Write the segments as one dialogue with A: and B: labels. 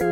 A: Hello,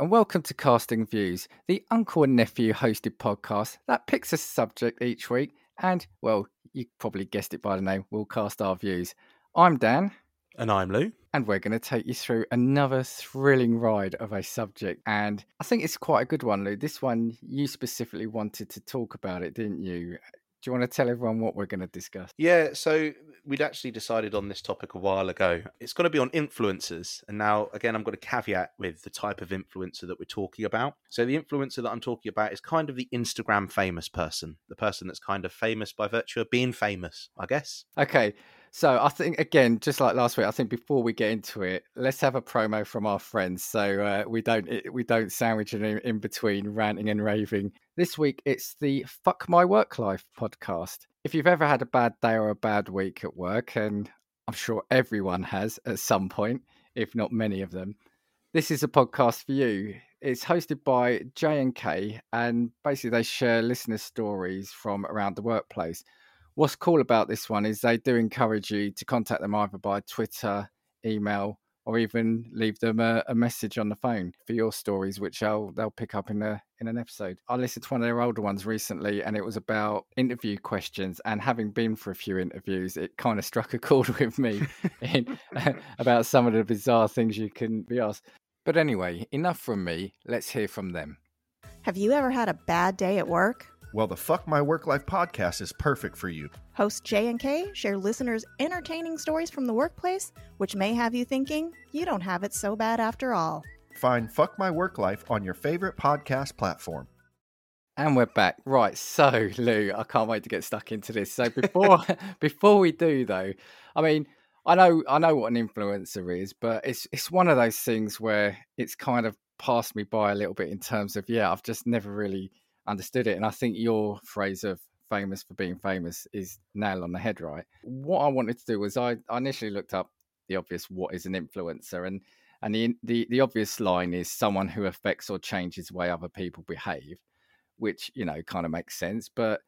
A: and welcome to Casting Views, the uncle and nephew hosted podcast that picks a subject each week and, well, you probably guessed it by the name, we'll cast our views. I'm Dan.
B: And I'm Lou.
A: And we're going to take you through another thrilling ride of a subject. And I think it's quite a good one, Lou. This one, you specifically wanted to talk about it, didn't you? Do you want to tell everyone what we're going to discuss?
B: Yeah, so we'd actually decided on this topic a while ago. It's going to be on influencers. And now, again, I'm going to caveat with the type of influencer that we're talking about. So, the influencer that I'm talking about is kind of the Instagram famous person, the person that's kind of famous by virtue of being famous, I guess.
A: Okay. So I think again, just like last week, I think before we get into it, let's have a promo from our friends, so uh, we don't we don't sandwich in, in between ranting and raving. This week, it's the Fuck My Work Life podcast. If you've ever had a bad day or a bad week at work, and I'm sure everyone has at some point, if not many of them, this is a podcast for you. It's hosted by Jay and Kay, and basically they share listener stories from around the workplace what's cool about this one is they do encourage you to contact them either by Twitter, email, or even leave them a, a, message on the phone for your stories, which they'll they'll pick up in a in an episode. I listened to one of their older ones recently, and it was about interview questions. And having been for a few interviews, it kind of struck a chord with me in, about some of the bizarre things you can be asked. But anyway, enough from me. Let's hear from them.
C: Have you ever had a bad day at work?
D: Well, the Fuck My Work Life podcast is perfect for you.
C: Host Jay and Kay share listeners' entertaining stories from the workplace, which may have you thinking you don't have it so bad after all.
D: Find Fuck My Work Life on your favorite podcast platform.
A: And we're back. Right, so Lou, I can't wait to get stuck into this. So before before we do though, I mean, I know I know what an influencer is, but it's it's one of those things where it's kind of passed me by a little bit in terms of yeah, I've just never really understood it. And I think your phrase of famous for being famous is nail on the head, right? What I wanted to do was I, I initially looked up the obvious what is an influencer and and the, the the obvious line is someone who affects or changes the way other people behave, which you know kind of makes sense. But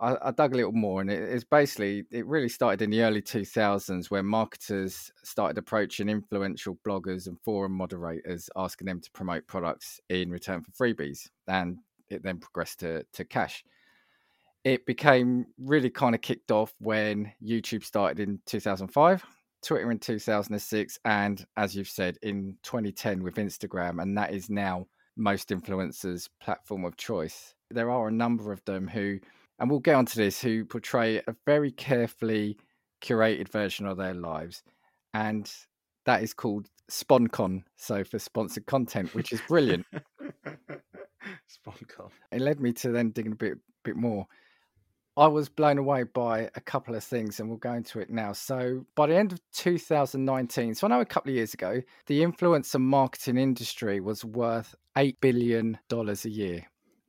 A: I, I dug a little more, and it, it's basically it really started in the early 2000s when marketers started approaching influential bloggers and forum moderators, asking them to promote products in return for freebies. And it then progressed to, to cash. It became really kind of kicked off when YouTube started in 2005, Twitter in 2006, and as you've said, in 2010 with Instagram. And that is now most influencers' platform of choice. There are a number of them who, and we'll get onto this, who portray a very carefully curated version of their lives. And that is called SponCon, so for sponsored content, which is brilliant. It led me to then digging a bit bit more. I was blown away by a couple of things, and we'll go into it now. So, by the end of 2019, so I know a couple of years ago, the influencer marketing industry was worth $8 billion a year.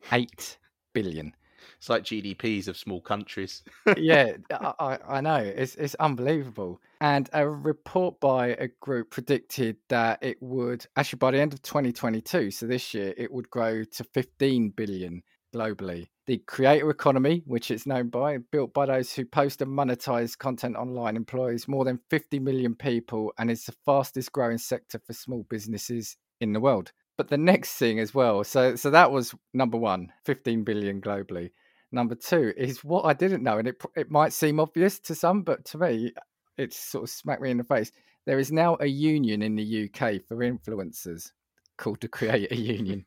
A: $8 billion.
B: It's like GDPs of small countries.
A: yeah, I, I know. It's, it's unbelievable. And a report by a group predicted that it would, actually, by the end of 2022, so this year, it would grow to 15 billion globally. The creator economy, which it's known by, built by those who post and monetize content online, employs more than 50 million people and is the fastest growing sector for small businesses in the world. But the next thing as well, so so that was number one, 15 billion globally. Number two is what I didn't know, and it it might seem obvious to some, but to me, it sort of smacked me in the face. There is now a union in the UK for influencers called the Creator Union.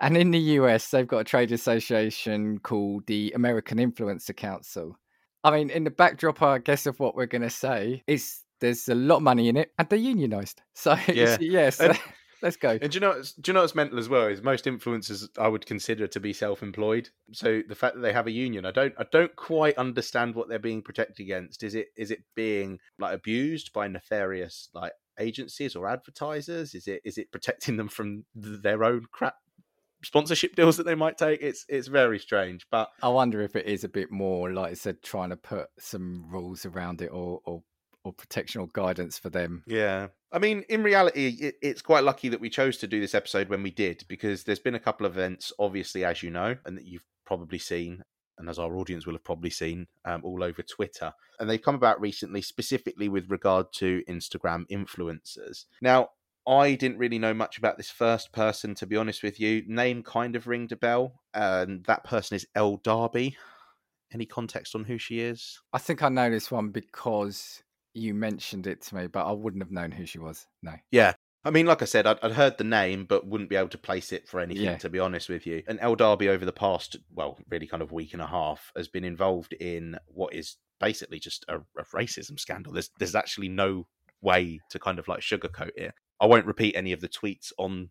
A: and in the US, they've got a trade association called the American Influencer Council. I mean, in the backdrop, I guess, of what we're going to say, is there's a lot of money in it and they're unionized. So, yeah. yes. And, Let's go.
B: And do you know? Do you know what's mental as well? Is most influencers I would consider to be self-employed. So the fact that they have a union, I don't, I don't quite understand what they're being protected against. Is it, is it being like abused by nefarious like agencies or advertisers? Is it, is it protecting them from their own crap sponsorship deals that they might take. It's it's very strange, but
A: I wonder if it is a bit more like I said, trying to put some rules around it or or or protection or guidance for them.
B: Yeah. I mean, in reality, it, it's quite lucky that we chose to do this episode when we did, because there's been a couple of events, obviously, as you know, and that you've probably seen, and as our audience will have probably seen um, all over Twitter. And they've come about recently, specifically with regard to Instagram influencers. Now, I didn't really know much about this first person, to be honest with you. Name kind of ringed a bell, and that person is Elle Darby. Any context on who she is?
A: I think I know this one because you mentioned it to me, but I wouldn't have known who she was. No.
B: Yeah. I mean, like I said, I'd, I'd heard the name, but wouldn't be able to place it for anything,
A: Yeah.
B: to be honest with you. And Elle Darby, over the past, well, really kind of week and a half, has been involved in what is basically just a, a racism scandal. There's, there's actually no way to kind of like sugarcoat it. I won't repeat any of the tweets on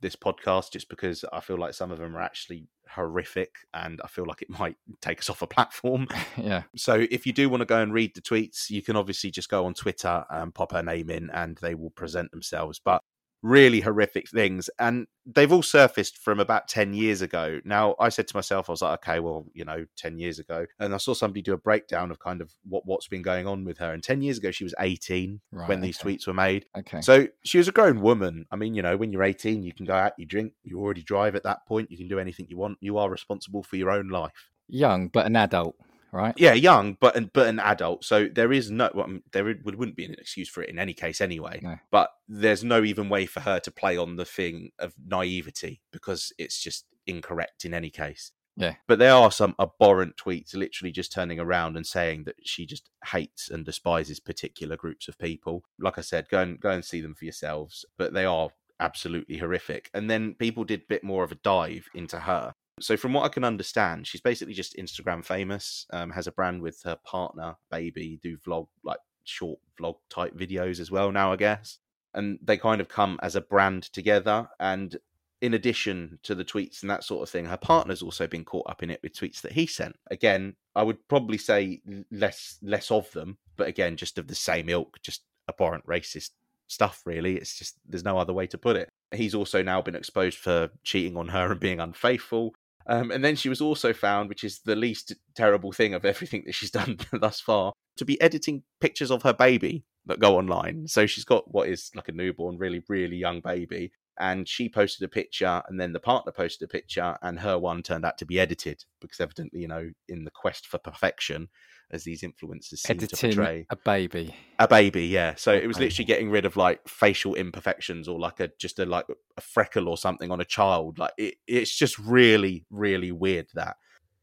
B: this podcast just because I feel like some of them are actually horrific and I feel like it might take us off a platform.
A: yeah.
B: So if you do want to go and read the tweets, you can obviously just go on Twitter and pop her name in and they will present themselves. But really horrific things. And they've all surfaced from about 10 years ago. Now, I said to myself, I was like, okay, well, you know, 10 years ago. And I saw somebody do a breakdown of kind of what, what's been going on with her. And 10 years ago, she was 18
A: Right.
B: when these
A: okay.
B: tweets were made.
A: Okay.
B: So she was a grown woman. I mean, you know, when you're 18, you can go out, you drink, you already drive at that point, you can do anything you want. You are responsible for your own life.
A: Young, but an adult, right?
B: Yeah, young, but an, but an adult. So there is no, well, there would, wouldn't be an excuse for it in any case anyway.
A: No.
B: But there's no even way for her to play on the thing of naivety because it's just incorrect in any case.
A: Yeah.
B: But there are some abhorrent tweets literally just turning around and saying that she just hates and despises particular groups of people. Like I said, go and go and see them for yourselves. But they are absolutely horrific. And then people did a bit more of a dive into her. So from what I can understand, she's basically just Instagram famous, um, has a brand with her partner, baby, do vlog like short vlog type videos as well now, I guess. And they kind of come as a brand together. And in addition to the tweets and that sort of thing, her partner's also been caught up in it with tweets that he sent. Again, I would probably say less less of them, but again, just of the same ilk, just abhorrent racist stuff. Really, it's just there's no other way to put it. He's also now been exposed for cheating on her and being unfaithful. Um, and then she was also found, which is the least terrible thing of everything that she's done thus far, to be editing pictures of her baby that go online. So she's got what is like a newborn, really, really young baby. And she posted a picture, and then the partner posted a picture, and her one turned out to be edited because, evidently, you know, in the quest for perfection, as these influencers seem to
A: Editing
B: portray,
A: a baby.
B: a baby, yeah. So it was literally getting rid of like facial imperfections or like a just a like a freckle or something on a child. Like it, it's just really, really weird that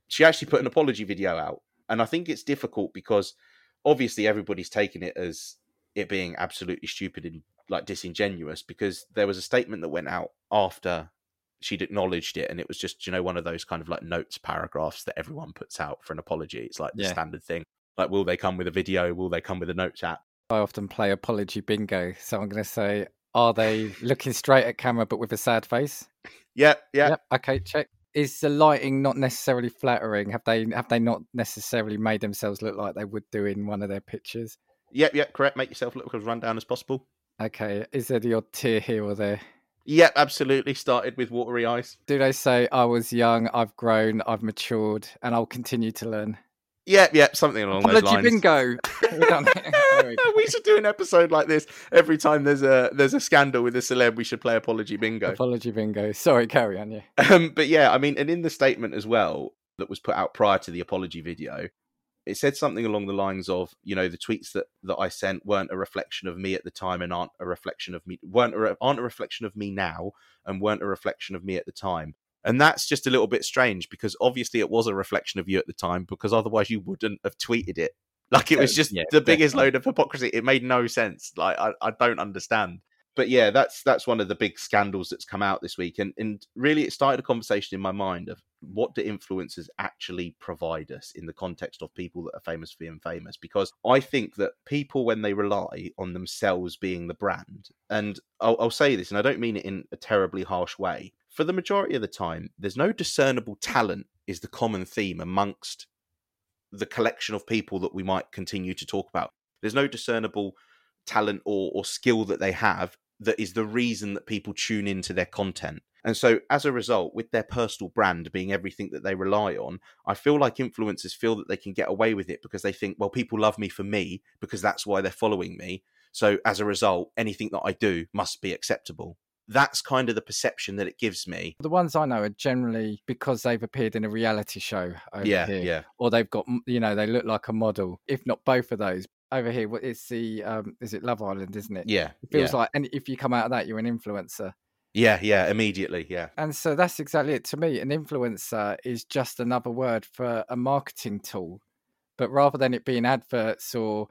B: she actually put an apology video out, and I think it's difficult because obviously everybody's taking it as it being absolutely stupid and like disingenuous because there was a statement that went out after she'd acknowledged it and it was just you know one of those kind of like notes paragraphs that everyone puts out for an apology it's like the
A: Yeah.
B: standard thing like will they come with a video will they come with a notes app
A: I often play apology bingo. So I'm going to say, are they looking straight at camera but with a sad face?
B: Yeah, yeah.
A: Yep. Okay, check. Is the lighting not necessarily flattering? Have they have they not necessarily made themselves look like they would do in one of their pictures?
B: Yep, yep, correct. Make yourself look as run down as possible.
A: Okay. Is there the odd tear here or there?
B: Yep, absolutely. Started with watery eyes.
A: Do they say I was young, I've grown, I've matured, and I'll continue to learn?
B: Yep, yep, something along those lines.
A: Apology bingo. We're done. There we go.
B: we should do an episode like this every time there's a there's a scandal with a celeb. We should play apology bingo.
A: Apology bingo. Sorry, carry on. Yeah.
B: Um, but yeah, I mean, and in the statement as well that was put out prior to the apology video, it said something along the lines of, you know, the tweets that that I sent weren't a reflection of me at the time and aren't a reflection of me weren't a, re- aren't a reflection of me now and weren't a reflection of me at the time. And that's just a little bit strange because obviously it was a reflection of you at the time because otherwise you wouldn't have tweeted it. Like it was just
A: yeah,
B: the biggest
A: definitely.
B: load of hypocrisy. It made no sense. Like I, I don't understand but yeah, that's that's one of the big scandals that's come out this week, and and really it started a conversation in my mind of what do influencers actually provide us in the context of people that are famous for being famous? Because I think that people when they rely on themselves being the brand, and I'll, I'll say this, and I don't mean it in a terribly harsh way. For the majority of the time, there's no discernible talent is the common theme amongst the collection of people that we might continue to talk about. There's no discernible talent or, or skill that they have that is the reason that people tune into their content. And so, as a result, with their personal brand being everything that they rely on, I feel like influencers feel that they can get away with it because they think, well, people love me for me because that's why they're following me. So, as a result, anything that I do must be acceptable. that's kind of the perception that it gives me.
A: The ones I know are generally because they've appeared in a reality show over
B: yeah,
A: here,
B: yeah,
A: or they've got you know they look like a model. If not both of those over here, what is the um, is it Love Island, isn't it?
B: yeah,
A: It feels
B: yeah.
A: like, and if you come out of that, you're an influencer.
B: yeah, yeah, immediately, yeah,
A: And so that's exactly it. To me, an influencer is just another word for a marketing tool. But rather than it being adverts or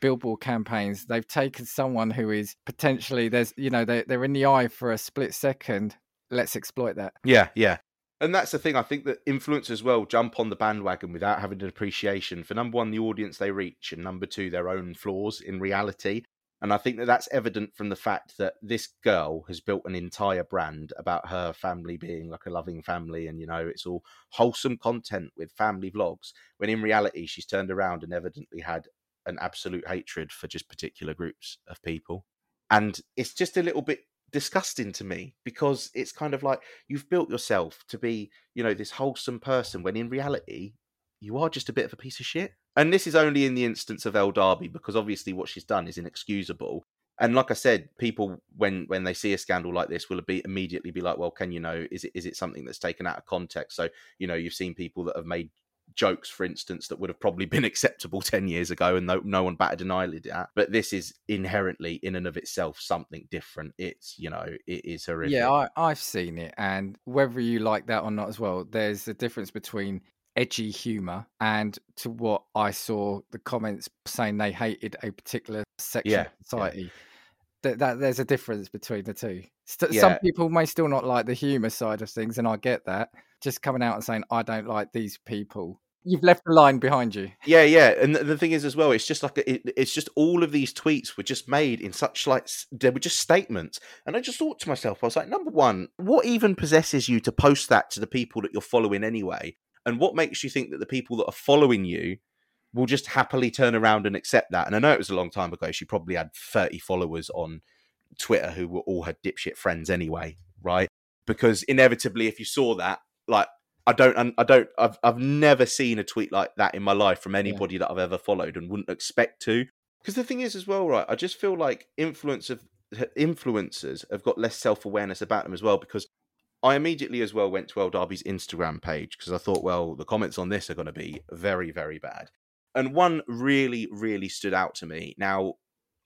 A: billboard campaigns, they've taken someone who is potentially there's you know they they're in the eye for a split second. Let's exploit that.
B: yeah, yeah. And that's the thing. I think that influencers well jump on the bandwagon without having an appreciation for number one, the audience they reach, and number two, their own flaws in reality. And I think that that's evident from the fact that this girl has built an entire brand about her family being like a loving family, and you know, it's all wholesome content with family vlogs. When in reality, she's turned around and evidently had an absolute hatred for just particular groups of people. And it's just a little bit disgusting to me because it's kind of like you've built yourself to be, you know, this wholesome person when in reality, you are just a bit of a piece of shit. And this is only in the instance of Elle Darby because obviously what she's done is inexcusable. And like I said, people when when they see a scandal like this will be immediately be like, well, can you know, is it is it something that's taken out of context? So you know, you've seen people that have made jokes, for instance, that would have probably been acceptable 10 years ago and no, no one batted an eyelid at. But this is inherently, in and of itself, something different. It's, you know, it is horrific.
A: Yeah, I, I've seen it, and whether you like that or not as well, there's a difference between edgy humor and to what I saw the comments saying they hated a particular section
B: Yeah,
A: of
B: yeah.
A: society. That, that there's a difference between the two. St-
B: Yeah.
A: Some people may still not like the humor side of things, and I get that. Just coming out and saying I don't like these people, you've left the line behind you.
B: Yeah, yeah, and the, the thing is as well, it's just like it, it's just all of these tweets were just made in such like they were just statements, and I just thought to myself, I was like, number one, what even possesses you to post that to the people that you're following anyway, and what makes you think that the people that are following you will just happily turn around and accept that? And I know it was a long time ago; she probably had thirty followers on Twitter who were all her dipshit friends anyway, right? Because inevitably, if you saw that, like I don't, I don't, I've, I've never seen a tweet like that in my life from anybody that I've ever followed, and wouldn't expect to. Because the thing is, as well, right? I just feel like influence of influencers have got less self awareness about them as well. Because I immediately, as well, went to Elle Darby's Instagram page because I thought, well, the comments on this are going to be very, very bad. And one really, really stood out to me. Now,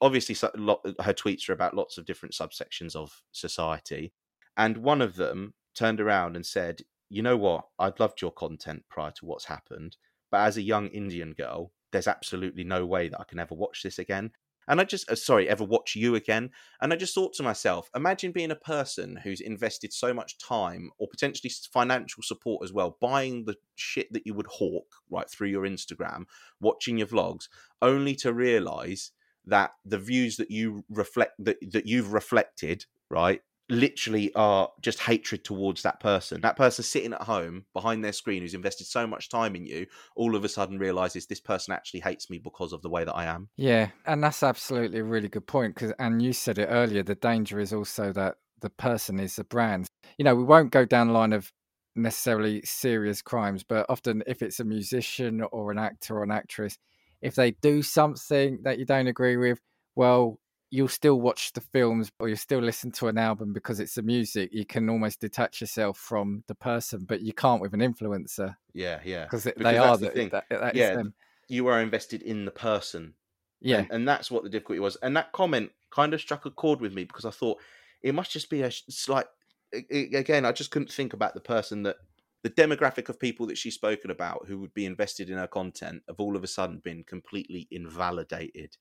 B: obviously, her tweets are about lots of different subsections of society, and one of them turned around and said, you know what? I'd loved your content prior to what's happened, but as a young Indian girl, there's absolutely no way that I can ever watch this again. And I just, uh, sorry, ever watch you again. And I just thought to myself, imagine being a person who's invested so much time or potentially financial support as well, buying the shit that you would hawk right through your Instagram, watching your vlogs, only to realize that the views that you reflect, that, that you've reflected, right, literally are just hatred towards that person. That person sitting at home behind their screen who's invested so much time in you, all of a sudden realizes this person actually hates me because of the way that I am.
A: Yeah, and that's absolutely a really good point. Because, and you said it earlier, the danger is also that the person is a brand. You know, we won't go down the line of necessarily serious crimes, but often if it's a musician or an actor or an actress, if they do something that you don't agree with, well, you'll still watch the films or you'll still listen to an album because it's the music. You can almost detach yourself from the person, but you can't with an influencer
B: Yeah, yeah.
A: because they are
B: the thing.
A: that, that is
B: Yeah,
A: them.
B: You are invested in the person.
A: Yeah,
B: And, and that's what the difficulty was. And that comment kind of struck a chord with me because I thought it must just be a slight. Again, I just couldn't think about the person that the demographic of people that she's spoken about who would be invested in her content have all of a sudden been completely invalidated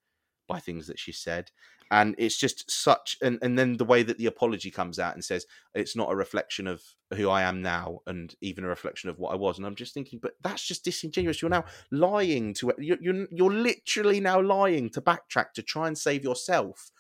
B: by things that she said. And it's just such, and, and then the way that the apology comes out and says it's not a reflection of who I am now and even a reflection of what I was. And I'm just thinking, but that's just disingenuous. You're now lying to you're, you're you're literally now lying to backtrack to try and save yourself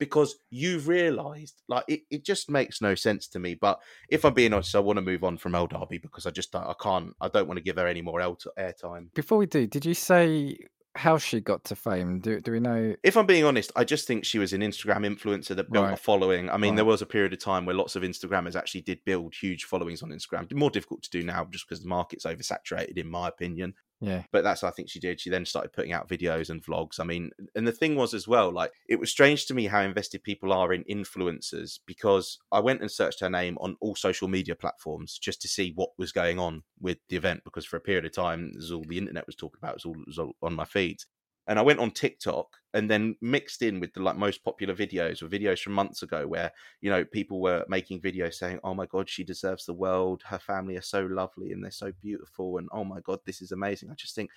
B: because you've realized like it, it just makes no sense to me but if i'm being honest i want to move on from Elle Darby because i just i can't i don't want to give her any more air- airtime
A: Before we do, did you say how she got to fame? Do do we know?
B: if i'm being honest i just think she was an instagram influencer that built a following i mean there was a period of time where lots of instagrammers actually did build huge followings on instagram more difficult to do now just because the market's oversaturated in my opinion
A: Yeah.
B: But that's I think she did. She then started putting out videos and vlogs. I mean, and the thing was as well, like it was strange to me how invested people are in influencers because I went and searched her name on all social media platforms just to see what was going on with the event because for a period of time, this is all the internet was talking about. It was all, it was all on my feeds and I went on TikTok and then mixed in with the like most popular videos or videos from months ago where you know people were making videos saying oh my god she deserves the world. Her family are so lovely and they're so beautiful and oh my god this is amazing. I just think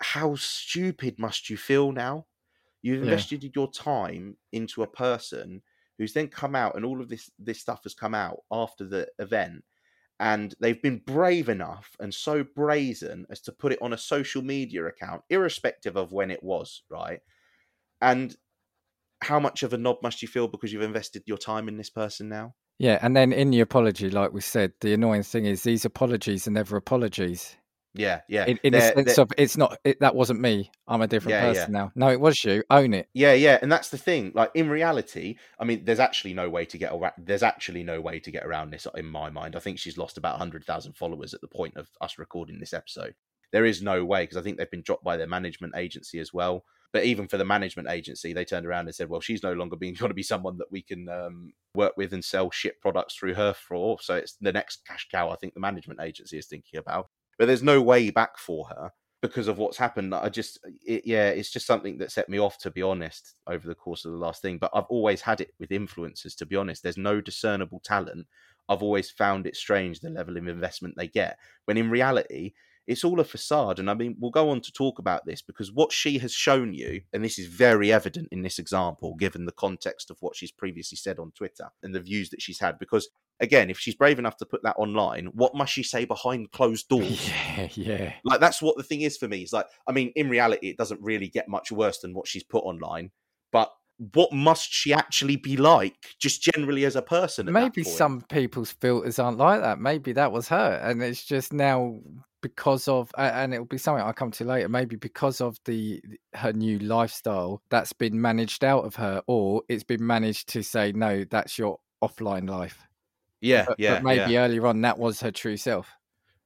B: how stupid must you feel now? You've
A: Yeah.
B: invested your time into a person who's then come out and all of this this stuff has come out after the event and they've been brave enough and so brazen as to put it on a social media account, irrespective of when it was, right? And how much of a knob must you feel because you've invested your time in this person now?
A: Yeah, and then in the apology, like we said, the annoying thing is these apologies are never apologies.
B: Yeah, yeah.
A: In, in the sense
B: they're-
A: of it's not it, that wasn't me. I'm a different
B: Yeah, yeah.
A: person now. No, it was you. Own it.
B: Yeah, yeah, and that's the thing. Like in reality, I mean, there's actually no way to get around. There's actually no way to get around this in my mind. I think she's lost about hundred thousand followers at the point of us recording this episode. There is no way because I think they've been dropped by their management agency as well. But even for the management agency, they turned around and said, "Well, she's no longer being going to be someone that we can um, work with and sell shit products through her for." So it's the next cash cow. I think the management agency is thinking about. But there's no way back for her because of what's happened. I just, it, yeah, it's just something that set me off, to be honest, over the course of the last thing. But I've always had it with influencers, to be honest. There's no discernible talent. I've always found it strange the level of investment they get, when in reality, it's all a facade. And I mean, we'll go on to talk about this because what she has shown you, and this is very evident in this example, given the context of what she's previously said on Twitter and the views that she's had, because again, if she's brave enough to put that online, what must she say behind closed doors?
A: Yeah, yeah.
B: Like that's what the thing is for me. It's like, I mean, in reality, it doesn't really get much worse than what she's put online. But what must she actually be like, just generally as a person? at that
A: Maybe some people's filters aren't like that. Maybe that was her, and it's just now because of, and it'll be something I'll come to later. Maybe because of the her new lifestyle that's been managed out of her, or it's been managed to say no, that's your offline life.
B: Yeah,
A: But,
B: yeah,
A: but maybe
B: yeah.
A: earlier on that was her true self.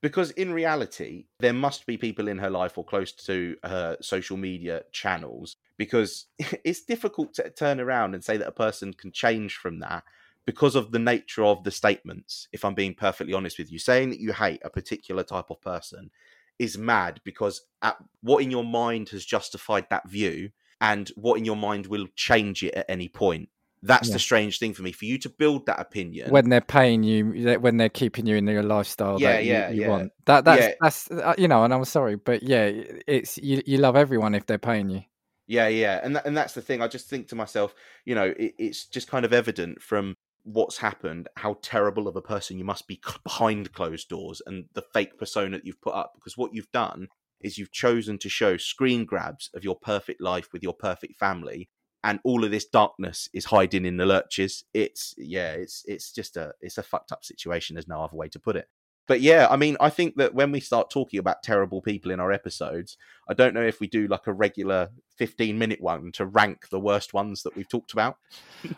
B: Because in reality, there must be people in her life or close to her social media channels. Because it's difficult to turn around and say that a person can change from that because of the nature of the statements. If I'm being perfectly honest with you, saying that you hate a particular type of person is mad because at, what in your mind has justified that view and what in your mind will change it at any point. That's
A: Yeah.
B: the strange thing for me. For you to build that opinion,
A: When they're paying you, when they're keeping you in your lifestyle
B: Yeah,
A: that you,
B: yeah,
A: you
B: yeah.
A: want. That that's
B: Yeah.
A: that's uh, you know, and I'm sorry, but yeah, it's you. You love everyone if they're paying you.
B: Yeah, yeah, and that, and that's the thing. I just think to myself, you know, it, it's just kind of evident from what's happened how terrible of a person you must be behind closed doors and the fake persona that you've put up. Because what you've done is you've chosen to show screen grabs of your perfect life with your perfect family, and all of this darkness is hiding in the lurches. It's yeah, it's it's just a it's a fucked up situation. There's no other way to put it. But yeah, I mean, I think that when we start talking about terrible people in our episodes, I don't know if we do like a regular 15 minute one to rank the worst ones that we've talked about.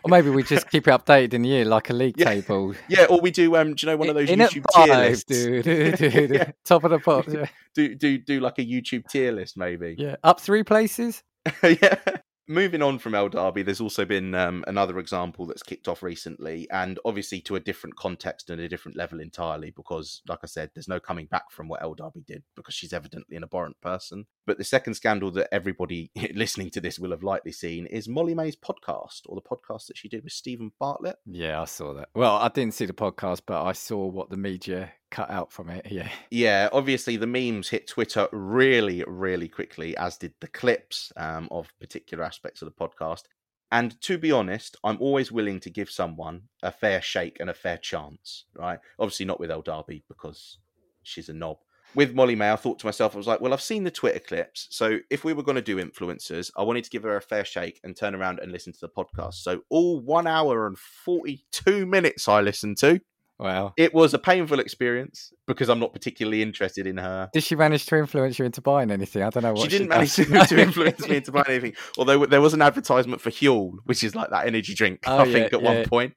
A: Or maybe we just keep it updated in the year like a league
B: Yeah.
A: table.
B: Yeah, or we do um do you know one of those
A: in
B: YouTube tier lists?
A: dude, dude,
B: Yeah.
A: top of the pops. Yeah.
B: Do do do like a YouTube tier list maybe.
A: yeah, up three places.
B: yeah. Moving on from Elle Darby, there's also been um, another example that's kicked off recently, and obviously to a different context and a different level entirely, because, like I said, there's no coming back from what Elle Darby did, because she's evidently an abhorrent person. But the second scandal that everybody listening to this will have likely seen is Molly-Mae's podcast, or the podcast that she did with Steven Bartlett.
A: Yeah, I saw that. Well, I didn't see the podcast, but I saw what the media cut out from it. Yeah,
B: Yeah, obviously the memes hit Twitter really, really quickly, as did the clips um, of particular aspects of the podcast. And to be honest, I'm always willing to give someone a fair shake and a fair chance, right? Obviously not with Elle Darby because she's a knob. With Molly-Mae, I thought to myself, I was like, well, I've seen the Twitter clips. So if we were going to do influencers, I wanted to give her a fair shake and turn around and listen to the podcast. So all one hour and 42 minutes I listened to.
A: Well,
B: It was a painful experience because I'm not particularly interested in her.
A: did she manage to influence you into buying anything? I don't know what
B: She didn't
A: does.
B: manage to, to influence me into buying anything. Although there was an advertisement for Huel, which is like that energy drink,
A: Oh,
B: I
A: yeah,
B: think, at
A: yeah.
B: one point.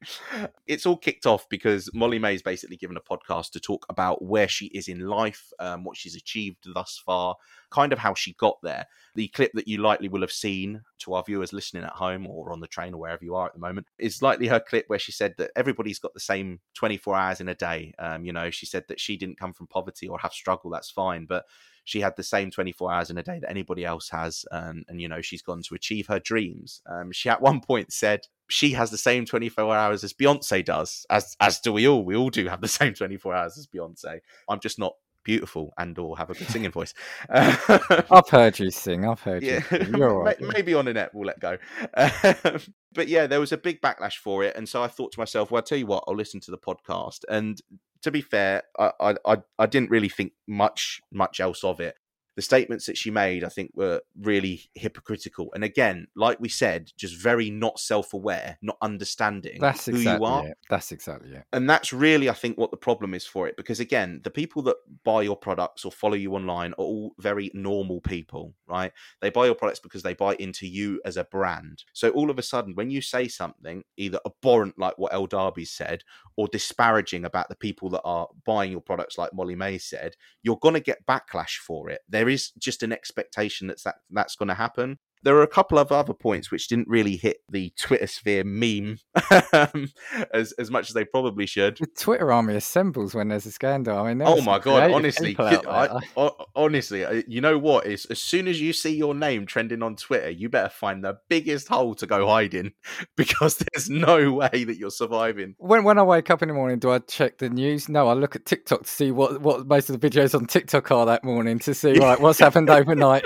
B: It's all kicked off because Molly-Mae's basically given a podcast to talk about where she is in life, um, what she's achieved thus far, kind of how she got there. The clip that you likely will have seen to our viewers listening at home or on the train or wherever you are at the moment is likely her clip where she said that everybody's got the same 24 hours in a day. Um, you know, she said that she didn't come from poverty or have struggle, that's fine. But she had the same 24 hours in a day that anybody else has um, and you know she's gone to achieve her dreams um, she at one point said she has the same 24 hours as beyonce does as as do we all we all do have the same 24 hours as beyonce i'm just not beautiful and or have a good singing voice
A: I've heard you sing. I've heard
B: yeah,
A: you. Sing. You're right.
B: maybe on the net we'll let go. Um, but yeah, there was a big backlash for it, and so I thought to myself, well, I'll tell you what, I'll listen to the podcast. And to be fair, I I, I didn't really think much much else of it. The statements that she made, I think, were really hypocritical. And again, like we said, just very not self aware, not understanding
A: That's
B: who
A: exactly
B: you are
A: it. That's exactly it.
B: and that's really i think what the problem is for it because again the people that buy your products or follow you online are all very normal people right they buy your products because they buy into you as a brand so all of a sudden when you say something either abhorrent like what Elle Darby said or disparaging about the people that are buying your products like Molly-Mae said you're going to get backlash for it there is just an expectation that's that that's going to happen there are a couple of other points which didn't really hit the Twitter sphere meme um, as as much as they probably should.
A: The Twitter army assembles when there's a scandal. I mean,
B: Oh my god! Honestly,
A: people
B: kid-
A: out there.
B: I, honestly, uh, you know what? Is as soon as you see your name trending on Twitter, you better find the biggest hole to go hide in because there's no way that you're surviving.
A: when when I wake up in the morning, do I check the news? No, I look at TikTok to see what, what most of the videos on TikTok are that morning to see right what's happened overnight.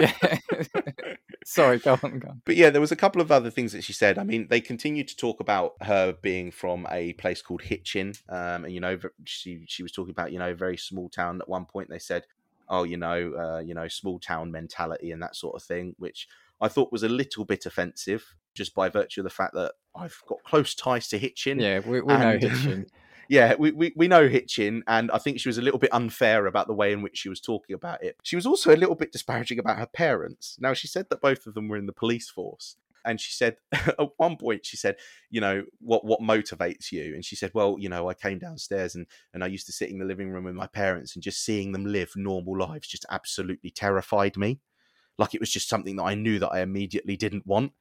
A: Sorry, go on, go on.
B: But yeah, there was a couple of other things that she said. I mean, they continued to talk about her being from a place called Hitchin, um, and you know, she she was talking about you know a very small town. At one point, they said, "Oh, you know, uh, you know, small town mentality and that sort of thing," which I thought was a little bit offensive, just by virtue of the fact that I've got close ties to Hitchin.
A: Yeah, we, we know Hitchin.
B: yeah, we, we, we know Hitchin, and I think she was a little bit unfair about the way in which she was talking about it. She was also a little bit disparaging about her parents. Now, she said that both of them were in the police force. And she said at one point, she said, you know, what what motivates you? And she said, well, you know, I came downstairs and and I used to sit in the living room with my parents, and just seeing them live normal lives just absolutely terrified me. Like it was just something that I knew that I immediately didn't want.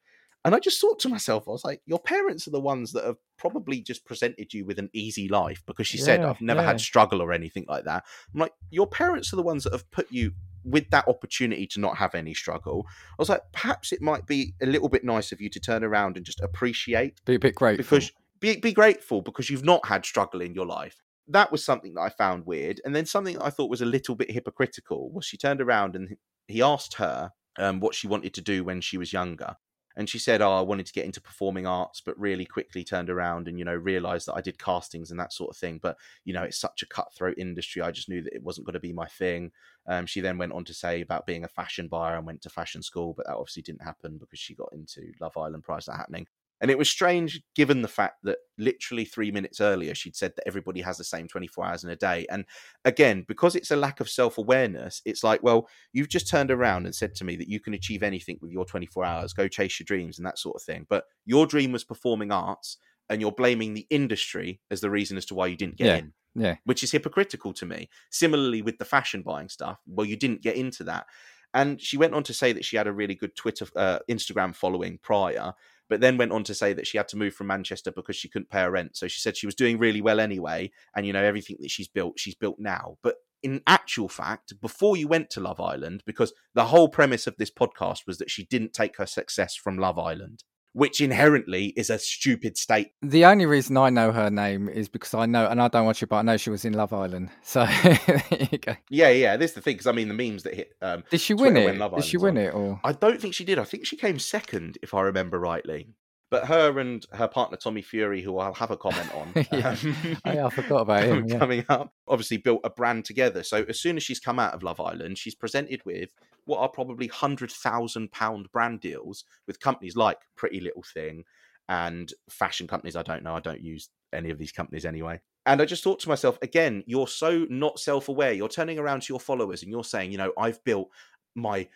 B: And I just thought to myself, I was like, your parents are the ones that have probably just presented you with an easy life because she said, I've never
A: yeah.
B: had struggle or anything like that. I'm like, your parents are the ones that have put you with that opportunity to not have any struggle. I was like, perhaps it might be a little bit nice of you to turn around and just appreciate
A: Be a bit grateful.
B: because be, be grateful because you've not had struggle in your life. That was something that I found weird. And then something that I thought was a little bit hypocritical was she turned around and he asked her um, what she wanted to do when she was younger. And she said, Oh, I wanted to get into performing arts, but really quickly turned around and, you know, realized that I did castings and that sort of thing. But, you know, it's such a cutthroat industry. I just knew that it wasn't going to be my thing. Um, she then went on to say about being a fashion buyer and went to fashion school, but that obviously didn't happen because she got into Love Island to that happening. And it was strange given the fact that literally three minutes earlier she'd said that everybody has the same 24 hours in a day. And again, because it's a lack of self awareness, it's like, well, you've just turned around and said to me that you can achieve anything with your 24 hours, go chase your dreams and that sort of thing. But your dream was performing arts and you're blaming the industry as the reason as to why you didn't get
A: Yeah.
B: in
A: yeah,
B: which is hypocritical to me. Similarly, with the fashion buying stuff, well, you didn't get into that. And she went on to say that she had a really good Twitter, uh, Instagram following prior, but then went on to say that she had to move from Manchester because she couldn't pay her rent. So she said she was doing really well anyway. And, you know, everything that she's built, she's built now. But in actual fact, before you went to Love Island, because the whole premise of this podcast was that she didn't take her success from Love Island, which inherently is a stupid state.
A: the only reason I know her name is because I know, and I don't watch it, but I know she was in Love Island. So there you go.
B: Yeah, yeah, this is the thing, because I mean, the memes that hit um,
A: Did she win
B: Twitter
A: it? Did she win
B: on.
A: it or?
B: I don't think she did. I think she came second, if I remember rightly. But her and her partner Tommy Fury, who I'll have a comment on,
A: Yeah.
B: um,
A: Oh, yeah, I forgot about him. Yeah.
B: coming up, obviously built a brand together. So as soon as she's come out of Love Island, she's presented with what are probably hundred thousand pound brand deals with companies like Pretty Little Thing and fashion companies. I don't know. I don't use any of these companies anyway. And I just thought to myself, again, you're so not self aware. You're turning around to your followers and you're saying, you know, I've built my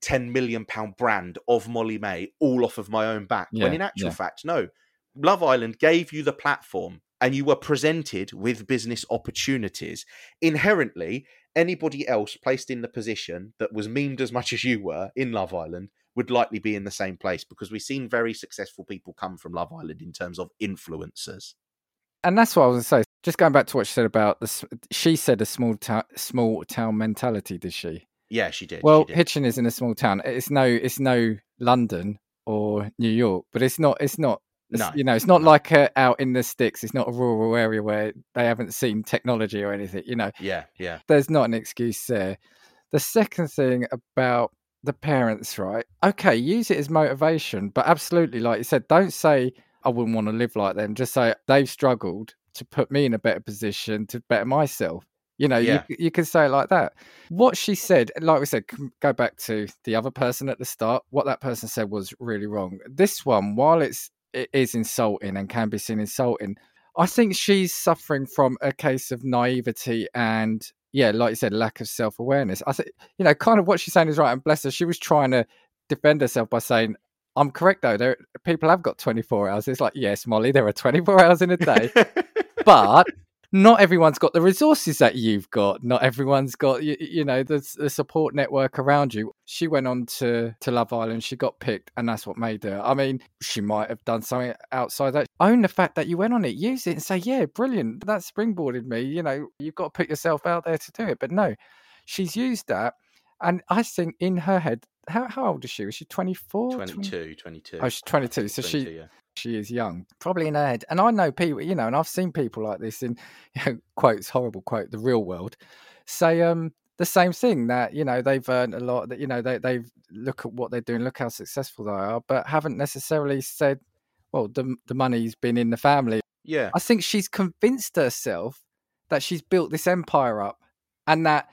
B: 10 million pound brand of Molly-Mae all off of my own back. when in actual
A: yeah.
B: fact, no. Love Island gave you the platform and you were presented with business opportunities. Inherently, anybody else placed in the position that was memed as much as you were in Love Island would likely be in the same place because we've seen very successful people come from Love Island in terms of influencers.
A: and that's what I was going to say. Just going back to what she said about the, she said a small town, small town mentality. Did she?
B: Yeah, she did.
A: Well,
B: she did.
A: Hitchin is in a small town. It's no, it's no London or New York, but it's not, it's not. it's-
B: No,
A: you know, it's not like uh, out in the sticks. It's not a rural area where they haven't seen technology or anything. You know,
B: yeah, yeah.
A: there's not an excuse there. The second thing about the parents, right? Okay, use it as motivation, but absolutely, like you said, don't say I wouldn't want to live like them. Just say they've struggled to put me in a better position to better myself. You know,
B: Yeah.
A: you you can say it like that. What she said, like we said, go back to the other person at the start. What that person said was really wrong. This one, while it's it is insulting and can be seen insulting, I think she's suffering from a case of naivety and yeah, like you said, lack of self awareness. I think you know, kind of what she's saying is right. And bless her, she was trying to defend herself by saying, "I'm correct though. There, people have got 24 hours." It's like, yes, Molly, there are 24 hours in a day, but not everyone's got the resources that you've got. Not everyone's got you, you know the, the support network around you. She went on to to Love Island. She got picked, and that's what made her. I mean, she might have done something outside that. Own the fact that you went on it, use it, and say, "Yeah, brilliant. That springboarded me." You know, you've got to put yourself out there to do it. But no, she's used that, and I think in her head, how how old is she? Was she 24?
B: 22, 22.
A: Oh, she's 22. So
B: 22,
A: she
B: yeah.
A: She is young, probably in her head. And I know people, you know, and I've seen people like this in you know, quotes, horrible quote, the real world, say um the same thing that you know they've earned a lot. That you know they they've look at what they're doing, look how successful they are, but haven't necessarily said, well, the the money's been in the family.
B: Yeah.
A: I think she's convinced herself that she's built this empire up, and that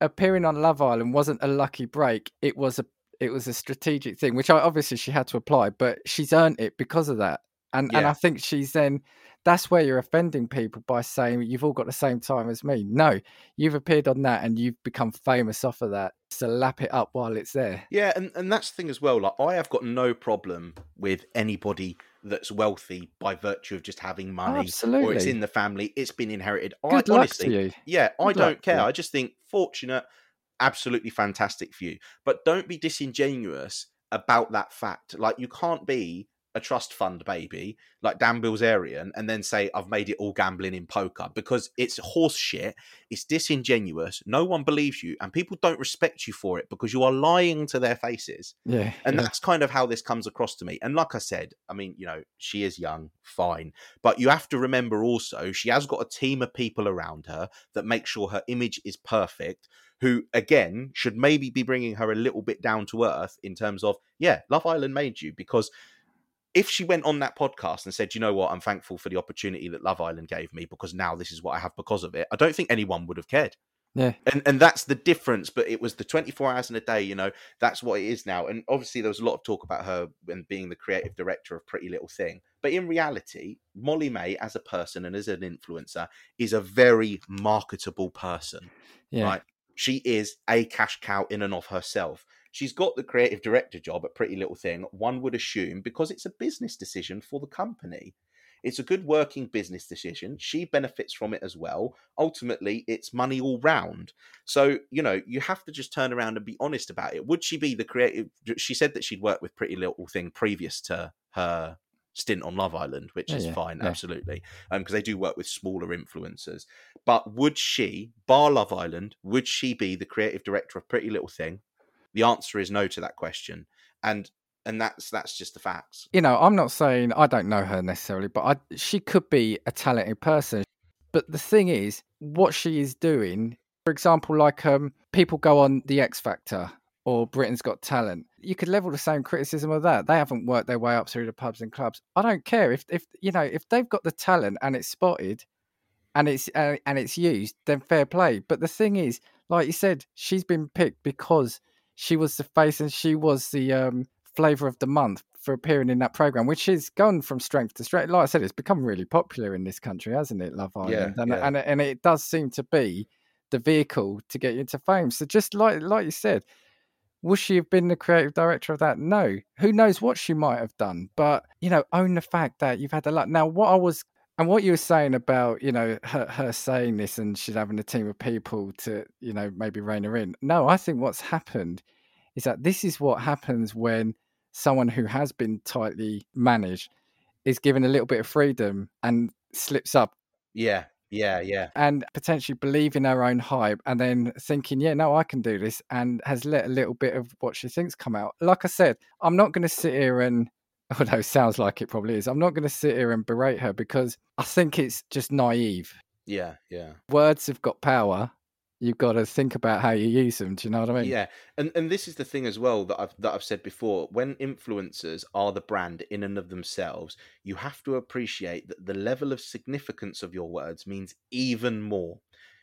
A: appearing on Love Island wasn't a lucky break. It was a it was a strategic thing, which I, obviously she had to apply, but she's earned it because of that. And and I think she's then that's where you're offending people by saying you've all got the same time as me. No, you've appeared on that and you've become famous off of that. So lap it up while it's there.
B: Yeah, and, and that's the thing as well. Like I have got no problem with anybody that's wealthy by virtue of just having money Absolutely. or it's in the family, it's been inherited. I
A: Good luck
B: honestly
A: to you.
B: Yeah, I
A: Good
B: don't care. I just think fortunate, absolutely fantastic for you. But don't be disingenuous about that fact. Like you can't be a trust fund baby like Dan Bilzerian and then say I've made it all gambling in poker because it's horse shit. It's disingenuous. No one believes you and people don't respect you for it because you are lying to their faces.
A: Yeah.
B: And
A: yeah.
B: that's kind of how this comes across to me. And like I said, I mean, you know, she is young, fine. But you have to remember also, she has got a team of people around her that make sure her image is perfect, who, again, should maybe be bringing her a little bit down to earth in terms of, yeah, Love Island made you. Because if she went on that podcast and said, you know what, I'm thankful for the opportunity that Love Island gave me because now this is what I have because of it, I don't think anyone would have cared.
A: Yeah.
B: and and that's the difference but it was the 24 hours in a day you know that's what it is now. And obviously there was a lot of talk about her and being the creative director of pretty little thing. But in reality Molly-Mae as a person and as an influencer is a very marketable person
A: Yeah.
B: right? She is a cash cow in and of herself she's got the creative director job at pretty little thing one would assume because it's a business decision for the company it's a good working business decision. She benefits from it as well. Ultimately, it's money all round. So, you know, you have to just turn around and be honest about it. Would she be the creative? She said that she'd worked with Pretty Little Thing previous to her stint on Love Island, which
A: Yeah,
B: is
A: yeah,
B: fine,
A: yeah.
B: absolutely, um, because they do work with smaller influencers. But would she, bar Love Island, would she be the creative director of Pretty Little Thing? The answer is no to that question, and and that's that's just the facts.
A: you know, I'm not saying I don't know her necessarily, but I, she could be a talented person. But the thing is, what she is doing, for example, like um, people go on the X Factor or Britain's Got Talent, you could level the same criticism of that. They haven't worked their way up through the pubs and clubs. I don't care if, if you know, if they've got the talent and it's spotted and it's uh, and it's used, then fair play. But the thing is, like you said, she's been picked because she was the face and she was the um, flavor of the month for appearing in that program, which has gone from strength to strength. Like I said, it's become really popular in this country, hasn't it? Love Island,
B: Yeah,
A: and
B: yeah.
A: and and it does seem to be the vehicle to get you into fame. So just like like you said, would she have been the creative director of that? No. Who knows what she might have done? But you know, own the fact that you've had the luck. Now, what I was and what you were saying about you know her, her saying this and she's having a team of people to you know maybe rein her in. No, I think what's happened is that this is what happens when someone who has been tightly managed is given a little bit of freedom and slips up
B: Yeah, yeah, yeah.
A: and potentially believing her own hype and then thinking, yeah, no, I can do this, and has let a little bit of what she thinks come out. Like I said, I'm not going to sit here and, Oh, although it sounds like it probably is, I'm not going to sit here and berate her because I think it's just naive.
B: Yeah, yeah.
A: Words have got power. You've got to think about how you use them. Do you know what I mean?
B: Yeah, and and this is the thing as well that I've that I've said before. When influencers are the brand in and of themselves, you have to appreciate that the level of significance of your words means even more,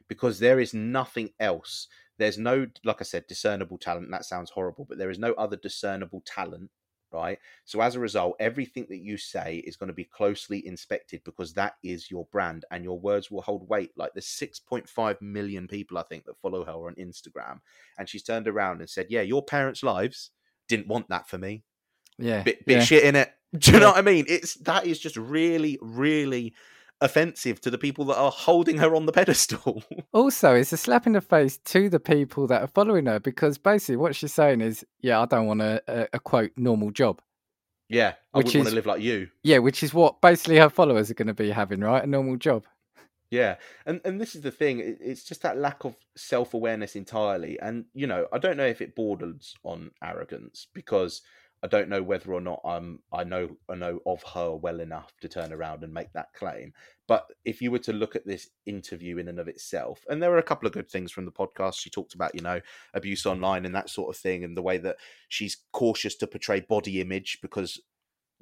B: because there is nothing else. There's no, like I said, discernible talent. That sounds horrible, but there is no other discernible talent, right? So as a result, everything that you say is going to be closely inspected because that is your brand, and your words will hold weight. Like there's 6.5 million people, I think, that follow her on Instagram and she's turned around and said, "Yeah, your parents' lives didn't want that for me.
A: Yeah.
B: Bit, bit
A: yeah.
B: shit in it. Do you know what I mean? It's that is just really, really offensive to the people that are holding her on the pedestal.
A: Also, it's a slap in the face to the people that are following her because basically what she's saying is, yeah, I don't want a, a, a quote normal job.
B: yeah, I
A: Which
B: wouldn't want
A: is-
B: to live like you.
A: Yeah, which is what basically her followers are going to be having, right? A normal job.
B: Yeah, and and this is the thing. It's just that lack of self awareness entirely. And you know, I don't know if it borders on arrogance because I don't know whether or not I'm I know I know of her well enough to turn around and make that claim. But if you were to look at this interview in and of itself, and there were a couple of good things from the podcast. She talked about you know abuse online and that sort of thing, and the way that she's cautious to portray body image because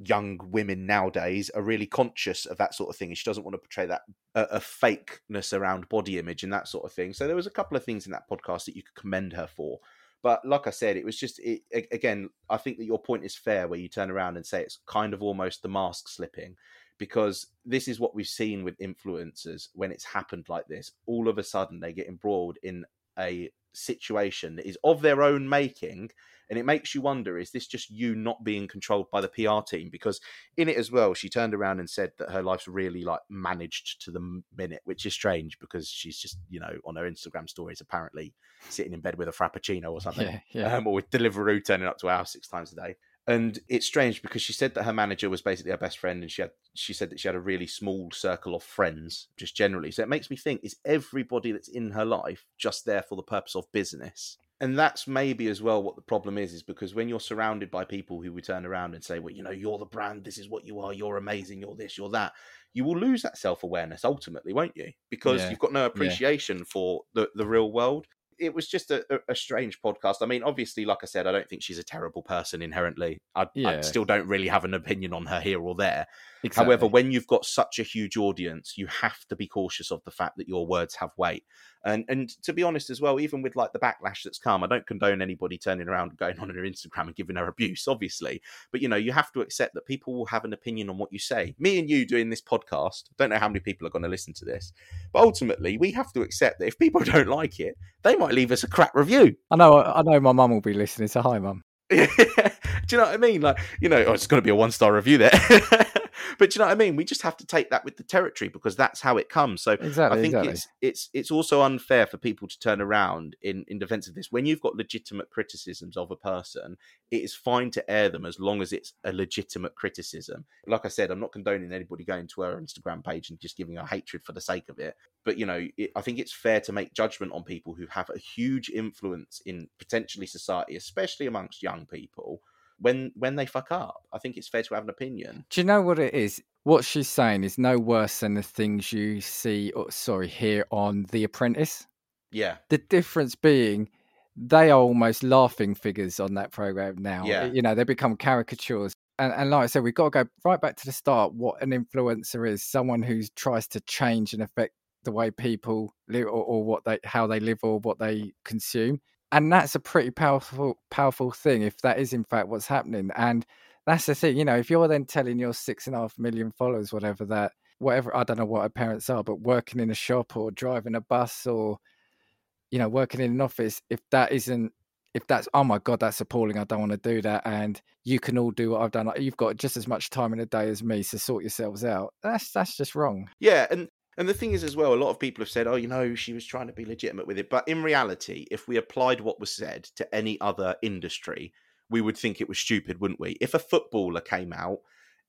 B: young women nowadays are really conscious of that sort of thing and she doesn't want to portray that a, a fakeness around body image and that sort of thing so there was a couple of things in that podcast that you could commend her for but like i said it was just it, again i think that your point is fair where you turn around and say it's kind of almost the mask slipping because this is what we've seen with influencers when it's happened like this. All of a sudden they get embroiled in a situation that is of their own making and it makes you wonder is this just you not being controlled by the PR team because in it as well she turned around and said that her life's really like managed to the minute which is strange because she's just you know on her Instagram stories apparently sitting in bed with a frappuccino or something
A: Yeah, yeah.
B: um, or with Deliveroo turning up to our house six times a day and it's strange because she said that her manager was basically her best friend and she had she said that she had a really small circle of friends just generally. So it makes me think is everybody that's in her life just there for the purpose of business? And that's maybe as well what the problem is is because when you're surrounded by people who would turn around and say well you know you're the brand this is what you are you're amazing you're this you're that you will lose that self-awareness ultimately won't you? Because
A: Yeah,
B: you've got no appreciation for the, the real world it was just a, a, strange podcast. I mean obviously like i said i don't think she's a terrible person inherently. I, I still don't really have an opinion on her here or there
A: Exactly.
B: However, when you've got such a huge audience, you have to be cautious of the fact that your words have weight. And and to be honest as well, even with like the backlash that's come, I don't condone anybody turning around and going on her Instagram and giving her abuse, obviously. But you know, you have to accept that people will have an opinion on what you say. Me and you doing this podcast, don't know how many people are going to listen to this, but ultimately we have to accept that if people don't like it, they might leave us a crap review.
A: I know, I know, my mum will be listening. So hi, mum.
B: do you know what I mean? Like, you know, oh, it's going to be a one star review there. but do you know what I mean? We just have to take that with the territory because that's how it comes. So
A: Exactly.
B: I think
A: exactly.
B: it's it's it's also unfair for people to turn around in in defense of this. When you've got legitimate criticisms of a person, it is fine to air them as long as it's a legitimate criticism. Like I said, I'm not condoning anybody going to her Instagram page and just giving her hatred for the sake of it. But you know, it, I think it's fair to make judgment on people who have a huge influence in potentially society, especially amongst young people. When when they fuck up, I think it's fair to have an opinion.
A: Do you know what it is? What she's saying is no worse than the things you see, or sorry, hear on The Apprentice.
B: Yeah,
A: The difference being they are almost laughing figures on that program now.
B: Yeah.
A: You know, they become caricatures. And, and like I said, we've got to go right back to the start. What an influencer is someone who tries to change and affect the way people live or, or what they how they live or what they consume. And that's a pretty powerful powerful thing if that is in fact what's happening. And that's the thing, you know, if you're then telling your six and a half million followers, whatever that, whatever, I don't know what our parents are, but working in a shop or driving a bus or, you know, working in an office, if that isn't, if that's, oh my God, that's appalling. I don't want to do that. And you can all do what I've done. You've got just as much time in a day as me. So sort yourselves out. That's, that's just wrong.
B: Yeah. And, and the thing is, as well, a lot of people have said, oh, you know, she was trying to be legitimate with it. But in reality, if we applied what was said to any other industry, we would think it was stupid, wouldn't we? If a footballer came out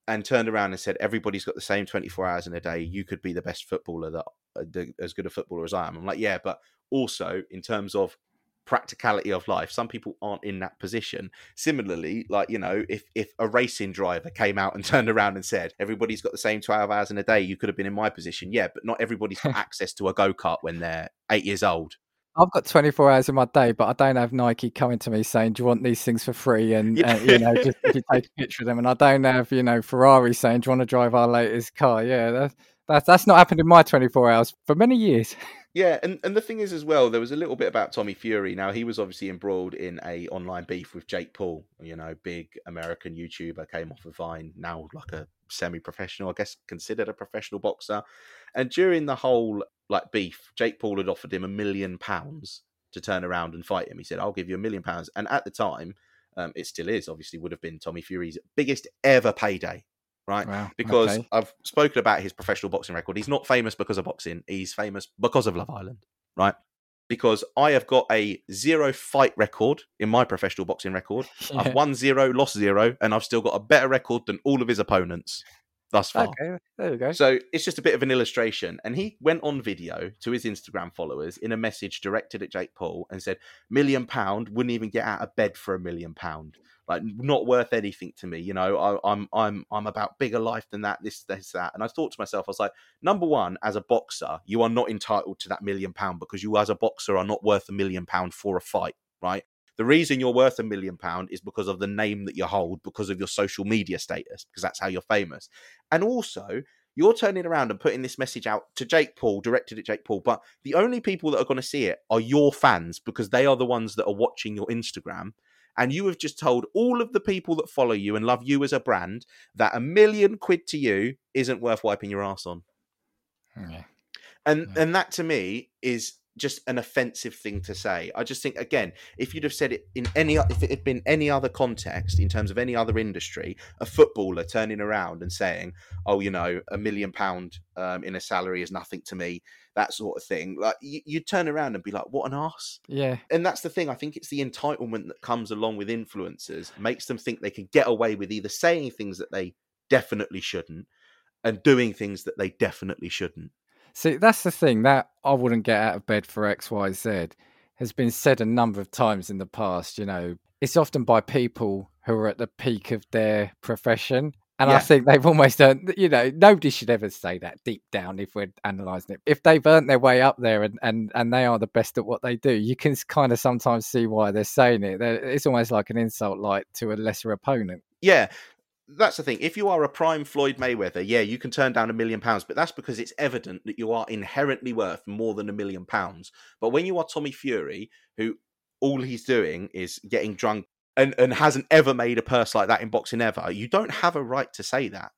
B: and turned around and said, everybody's got the same 24 hours in a day, you could be the best footballer that uh, as good a footballer as I am. I'm like, yeah, but also in terms of practicality of life some people aren't in that position similarly like you know if if a racing driver came out and turned around and said everybody's got the same 12 hours in a day you could have been in my position yeah but not everybody's got access to a go-kart when they're eight years old
A: I've got 24 hours in my day, but I don't have Nike coming to me saying, "Do you want these things for free?" And, yeah. Uh, you know, just you take a picture of them. And I don't have, you know, Ferrari saying, "Do you want to drive our latest car?" Yeah, that's that's, that's not happened in my 24 hours for many years.
B: Yeah, and, and the thing is as well, there was a little bit about Tommy Fury. Now he was obviously embroiled in a online beef with Jake Paul, you know, big American YouTuber, came off of Vine, now like a semi-professional, I guess considered a professional boxer. And during the whole like beef, Jake Paul had offered him a million pounds to turn around and fight him. He said, "I'll give you a million pounds." And at the time, um, it still is. Obviously, would have been Tommy Fury's biggest ever payday right?
A: Wow,
B: because
A: okay.
B: I've spoken about his professional boxing record. He's not famous because of boxing. He's famous because of Love Island, right? Because I have got a zero fight record in my professional boxing record.
A: Yeah.
B: I've won zero, lost zero, and I've still got a better record than all of his opponents thus far.
A: Okay, there we go.
B: So it's just a bit of an illustration. And he went on video to his Instagram followers in a message directed at Jake Paul and said, Million pound wouldn't even get out of bed for a million pound. Like not worth anything to me. You know, I, I'm I'm I'm about bigger life than that, this, this, that. And I thought to myself, I was like, number one, as a boxer, you are not entitled to that million pound because you as a boxer are not worth a million pound for a fight, right? The reason you're worth a million pound is because of the name that you hold, because of your social media status, because that's how you're famous. And also, you're turning around and putting this message out to Jake Paul, directed at Jake Paul, but the only people that are going to see it are your fans because they are the ones that are watching your Instagram. And you have just told all of the people that follow you and love you as a brand that a million quid to you isn't worth wiping your ass on.
A: Hmm, yeah.
B: And
A: Yeah.
B: and that to me is just an offensive thing to say. I just think again, if you'd have said it in any if it had been any other context in terms of any other industry, a footballer turning around and saying, "Oh, you know, a million pound um, in a salary is nothing to me," that sort of thing, like you, you'd turn around and be like, "What an ass."
A: Yeah.
B: And that's the thing. I think it's the entitlement that comes along with influencers makes them think they can get away with either saying things that they definitely shouldn't and doing things that they definitely shouldn't.
A: See, that's the thing that I wouldn't get out of bed for X, Y, Z has been said a number of times in the past. You know, it's often by people who are at the peak of their profession. And I think they've almost earned, you know, nobody should ever say that deep down if we're analysing it. If they've earned their way up there and, and, and they are the best at what they do, you can kind of sometimes see why they're saying it. They're, it's almost like an insult, like to a lesser opponent.
B: Yeah, that's the thing. If you are a prime Floyd Mayweather, yeah, you can turn down a million pounds, but that's because it's evident that you are inherently worth more than a million pounds. But when you are Tommy Fury, who all he's doing is getting drunk and, and hasn't ever made a purse like that in boxing ever, you don't have a right to say that.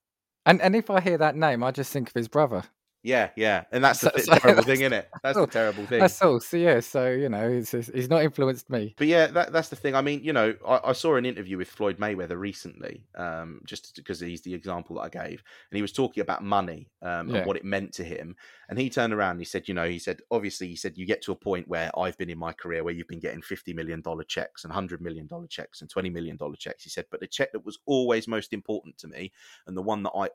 A: And and if I hear that name, I just think of his brother.
B: Yeah, yeah, and that's the
A: So-
B: terrible
A: that's-
B: thing, isn't it? That's the
A: oh,
B: terrible thing.
A: That's all. So yeah, so you know, he's he's not influenced me.
B: But yeah, that, that's the thing. I mean, you know, I, I saw an interview with Floyd Mayweather recently, um, just because he's the example that I gave, and he was talking about money um,
A: Yeah.
B: and what it meant to him. And he turned around and he said, you know, he said, obviously, he said, you get to a point where I've been in my career where you've been getting fifty million dollar checks and hundred million dollar checks and twenty million dollar checks. He said, but the check that was always most important to me, and the one that I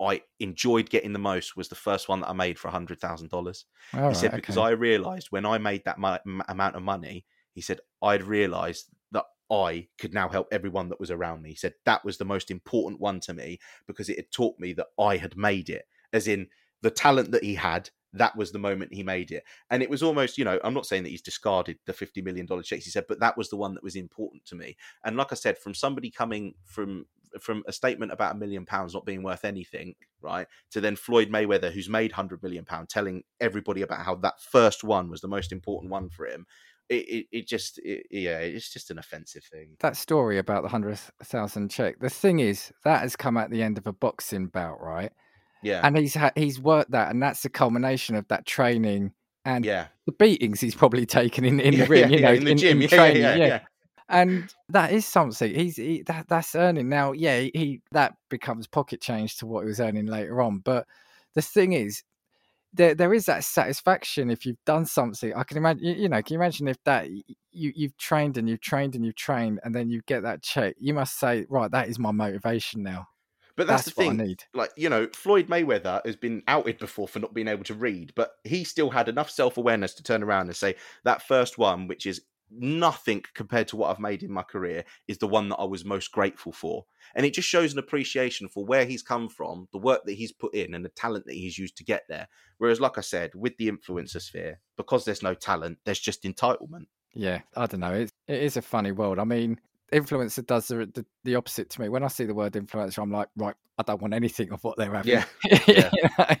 B: I enjoyed getting the most was the first one that I made for a hundred thousand dollars. He said because
A: okay.
B: I realised when I made that m- amount of money, he said I'd realised that I could now help everyone that was around me. He said that was the most important one to me because it had taught me that I had made it, as in the talent that he had. That was the moment he made it, and it was almost, you know, I'm not saying that he's discarded the fifty million dollar checks. He said, but that was the one that was important to me. And like I said, from somebody coming from from a statement about a million pounds not being worth anything, right, to then Floyd Mayweather, who's made hundred million pound, telling everybody about how that first one was the most important one for him. It, it, it just, it, yeah, it's just an offensive thing.
A: That story about the hundred thousand check. The thing is, that has come at the end of a boxing bout, right?
B: Yeah,
A: And he's ha- he's worked that, and that's the culmination of that training and
B: yeah,
A: the beatings he's probably taken in, in
B: yeah,
A: the ring,
B: yeah,
A: you know,
B: yeah, in the gym, yeah, yeah,
A: training,
B: yeah, yeah.
A: And that is something he's he, that that's earning now yeah he, he that becomes pocket change to what he was earning later on but the thing is there there is that satisfaction if you've done something i can imagine you, you know can you imagine if that you you've trained and you've trained and you've trained and then you get that check you must say right that is my motivation now
B: But that's,
A: that's,
B: the thing.
A: i need
B: like you know floyd mayweather has been outed before for not being able to read but he still had enough self-awareness to turn around and say that first one which is nothing compared to what i've made in my career is the one that i was most grateful for and it just shows an appreciation for where he's come from the work that he's put in and the talent that he's used to get there whereas like i said with the influencer sphere because there's no talent there's just entitlement
A: Yeah, I don't know. It's it is a funny world. I mean, influencer does the, the the opposite to me. When I see the word influencer, I'm like, right, I don't want anything of what they're having.
B: Yeah,
A: You
B: yeah.
A: know?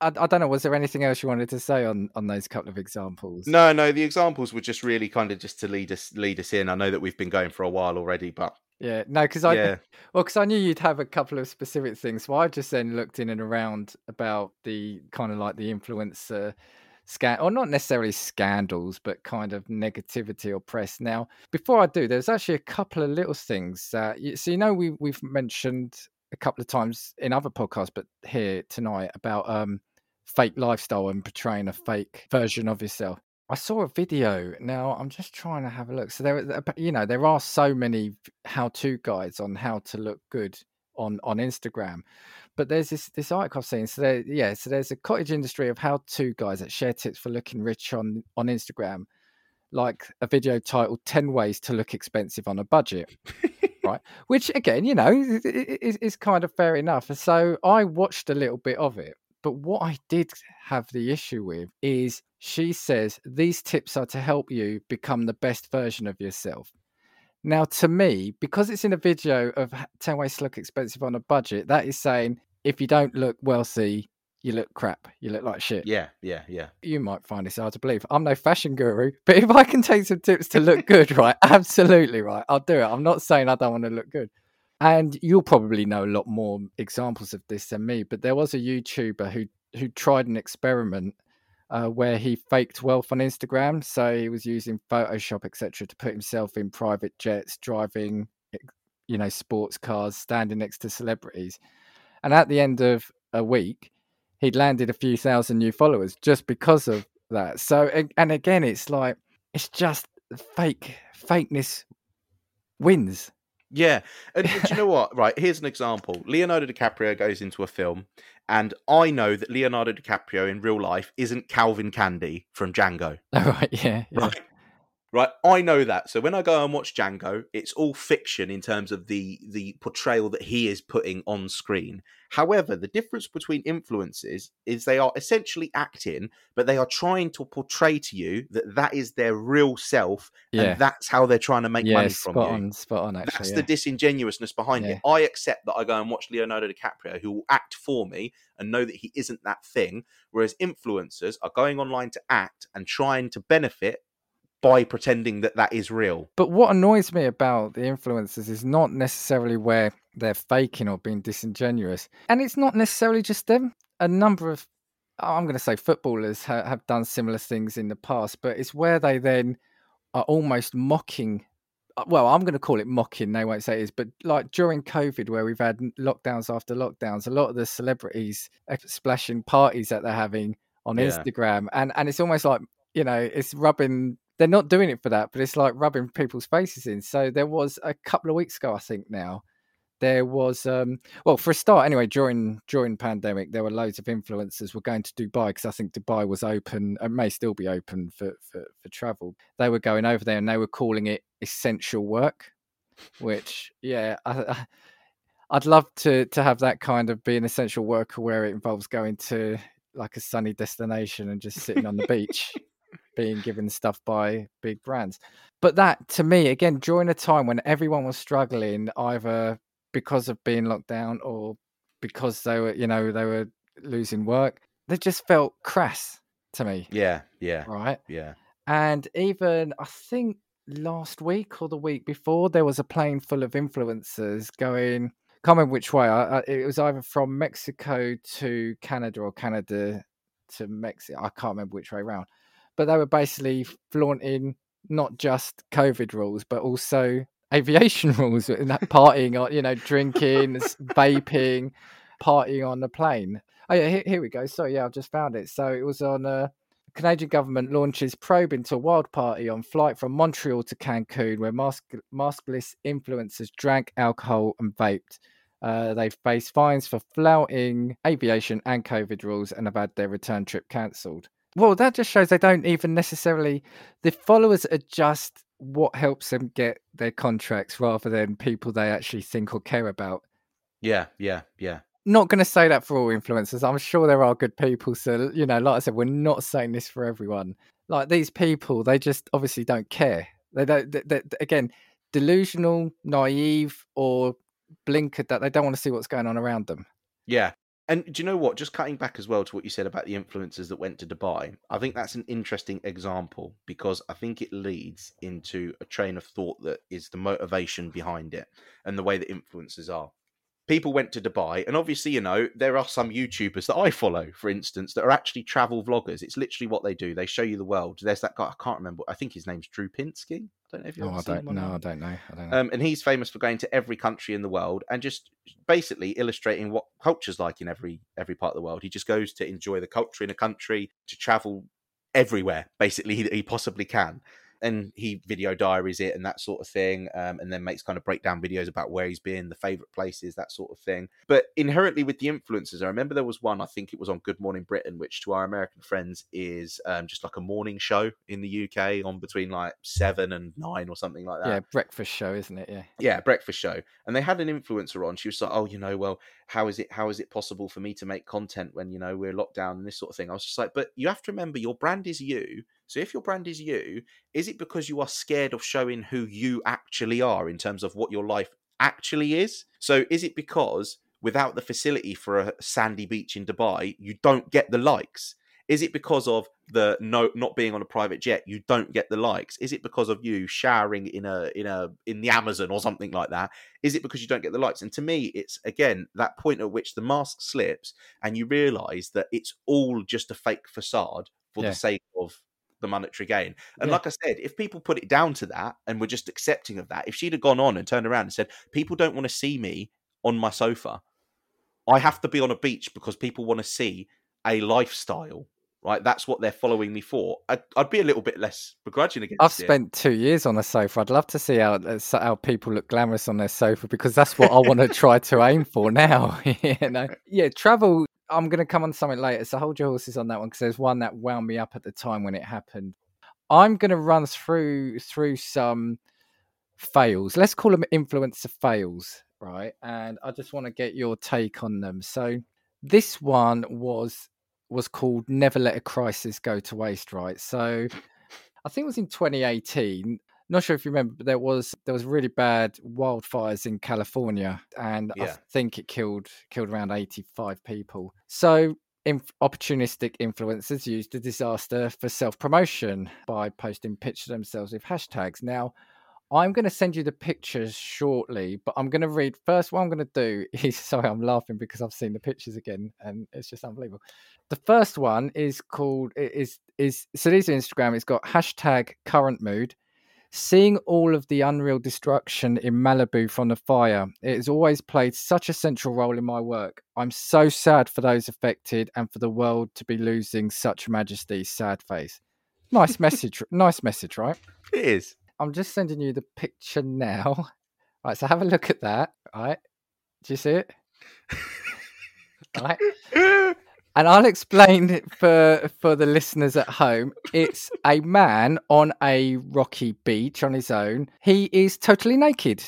A: I, I don't know. Was there anything else you wanted to say on on those couple of examples?
B: no no the examples were just really kind of just to lead us lead us in i know that we've been going for a while already but
A: Yeah, no, because I
B: yeah
A: well, because I knew you'd have a couple of specific things. So I just then looked in and around about the kind of like the influencer scan, or not necessarily scandals, but kind of negativity or press. Now, before I do, there's actually a couple of little things so you know we we've mentioned a couple of times in other podcasts, but here tonight about um fake lifestyle and portraying a fake version of yourself. I saw a video. Now I'm just trying to have a look. So there, you know, there are so many how-to guides on how to look good on on Instagram. But there's this this article I've seen. So there, yeah, so there's a cottage industry of how-to guys that share tips for looking rich on on Instagram, like a video titled "10 Ways to Look Expensive on a Budget." right? Which again, you know, is, is kind of fair enough. So I watched a little bit of it. But what I did have the issue with is she says these tips are to help you become the best version of yourself. Now, to me, because it's in a video of 10 ways to look expensive on a budget, that is saying if you don't look wealthy, you look crap. You look like shit.
B: yeah yeah yeah
A: You might find this hard to believe. I'm no fashion guru, but if I can take some tips to look good, right? Absolutely right. I'll do it. I'm not saying I don't want to look good. And you'll probably know a lot more examples of this than me, but there was a YouTuber who who tried an experiment uh, where he faked wealth on Instagram. So he was using Photoshop, etc., to put himself in private jets, driving, you know, sports cars, standing next to celebrities. And at the end of a week, he'd landed a few thousand new followers just because of that. So, and again, it's like it's just fake fakeness wins.
B: Yeah, and do you know what? Right, here's an example. Leonardo DiCaprio goes into a film, and I know that Leonardo DiCaprio in real life isn't Calvin Candie from Django.
A: All oh, right, yeah, yeah.
B: Right, right. I know that. So when I go and watch Django, it's all fiction in terms of the the portrayal that he is putting on screen. However, the difference between influences is they are essentially acting, but they are trying to portray to you that that is their real self,
A: Yeah.
B: and that's how they're trying to make
A: yeah,
B: money
A: spot
B: from you.
A: on, spot on. Actually,
B: That's
A: yeah.
B: the disingenuousness behind it. I accept that I go and watch Leonardo DiCaprio, who will act for me and know that he isn't that thing. Whereas influencers are going online to act and trying to benefit by pretending that that is real.
A: But what annoys me about the influencers is not necessarily where they're faking or being disingenuous, and it's not necessarily just them. A number of, I'm going to say, footballers ha- have done similar things in the past, but it's where they then are almost mocking. uh, Well, I'm going to call it mocking. They won't say it is, but like during COVID, where we've had lockdowns after lockdowns, a lot of the celebrities are splashing parties that they're having on
B: Yeah.
A: Instagram, and and it's almost like you know, it's rubbing. They're not doing it for that, but it's like rubbing people's faces in. So there was a couple of weeks ago, I think now, there was um well for a start anyway during during pandemic there were loads of influencers were going to dubai because i think dubai was open and may still be open for, for for travel they were going over there and they were calling it essential work which yeah I, i'd love to to have that kind of be an essential worker where it involves going to like a sunny destination and just sitting on the beach being given stuff by big brands but that to me again during a time when everyone was struggling either because of being locked down or because they were, you know, they were losing work. They just felt crass to me,
B: Yeah, yeah,
A: right?
B: yeah.
A: And even I think last week or the week before, there was a plane full of influencers going. Can't remember which way. I, I, it was either from Mexico to Canada or Canada to Mexico. I can't remember which way around. But they were basically flaunting not just COVID rules, but also aviation rules, and that partying on, you know, drinking, vaping, partying on the plane. Oh yeah, here, here we go. So yeah, I've just found it. So it was on uh, Canadian government launches probe into a wild party on flight from Montreal to Cancun, where mask- maskless influencers drank alcohol and vaped. Uh, they face fines for flouting aviation and COVID rules and have had their return trip cancelled. Well, that just shows they don't even necessarily. The followers are just what helps them get their contracts rather than people they actually think or care about.
B: Yeah, yeah, yeah.
A: Not going to say that for all influencers. I'm sure there are good people. So, you know, like I said, we're not saying this for everyone. Like these people, they just obviously don't care. They don't, they, they, again, delusional, naive, or blinkered that they don't want to see what's going on around them.
B: Yeah. And do you know what? Just cutting back as well to what you said about the influencers that went to Dubai, I think that's an interesting example because I think it leads into a train of thought that is the motivation behind it and the way that influencers are. People went to Dubai, and obviously, you know, there are some YouTubers that I follow, for instance, that are actually travel vloggers. It's literally what they do. They show you the world. There's that guy, I can't remember, I think his name's Drew Binsky. I don't know if you've
A: Oh, I don't know. I don't know. I don't know.
B: Um, and he's famous for going to every country in the world and just basically illustrating what culture's like in every every part of the world. He just goes to enjoy the culture in a country, to travel everywhere, basically that he possibly can. And he video diaries it and that sort of thing, um, and then makes kind of breakdown videos about where he's been, the favorite places, that sort of thing. But inherently with the influencers, I remember there was one, I think it was on Good Morning Britain, which to our American friends is um, just like a morning show in the UK on between like seven and nine or something like that
A: yeah, breakfast show, isn't it? Yeah.
B: yeah breakfast show and they had an influencer on she was like oh you know well how is it how is it possible for me to make content when you know we're locked down and this sort of thing? I was just like but you have to remember your brand is you. So if your brand is you is it because you are scared of showing who you actually are in terms of what your life actually is? So is it because without the facility for a sandy beach in dubai you don't get the likes is it because of the no not being on a private jet you don't get the likes? Is it because of you showering in a in a in the amazon or something like that? Is it because you don't get the likes? And to me it's again that point at which the mask slips and you realize that it's all just a fake facade for
A: Yeah.
B: the sake of the monetary gain. And
A: Yeah.
B: like i said if people put it down to that and were just accepting of that if she'd have gone on and turned around and said people don't want to see me on my sofa. I have to be on a beach because people want to see a lifestyle right that's what they're following me for I'd, I'd be a little bit less begrudging against it.
A: I've
B: it.
A: spent two years on a sofa. I'd love to see how uh, how people look glamorous on their sofa because that's what I want to try to aim for now. you know, yeah, travel. I'm going to come on something later, so hold your horses on that one because there's one that wound me up at the time when it happened. I'm going to run through through some fails. Let's call them influencer fails, right? And I just want to get your take on them. So this one was was called "Never Let a Crisis Go to Waste," right? So I think it was in 2018. Not sure if you remember, but there was there was really bad wildfires in California, and I think it killed killed around 85 people. So inf- opportunistic influencers used the disaster for self promotion by posting pictures of themselves with hashtags. Now, I'm going to send you the pictures shortly, but I'm going to read first. What I'm going to do is sorry, I'm laughing because I've seen the pictures again, and it's just unbelievable. The first one is called is is so these are Instagram. It's got hashtag current mood. Seeing all of the unreal destruction in Malibu from the fire, it has always played such a central role in my work. I'm so sad for those affected and for the world to be losing such majesty. Sad face. Nice message. nice message, right?
B: it is
A: I'm just sending you the picture now. Right, so have a look at that. Right, do you see it? right, and I'll explain it for for the listeners at home. It's a man on a rocky beach on his own. He is totally naked.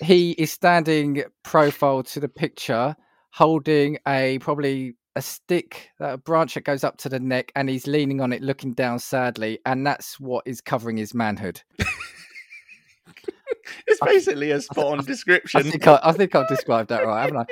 A: He is standing profile to the picture, holding a probably a stick, a branch that goes up to the neck, and he's leaning on it, looking down sadly, and that's what is covering his manhood.
B: it's basically a spot on
A: I
B: description.
A: think I, I think I've described that right, haven't I?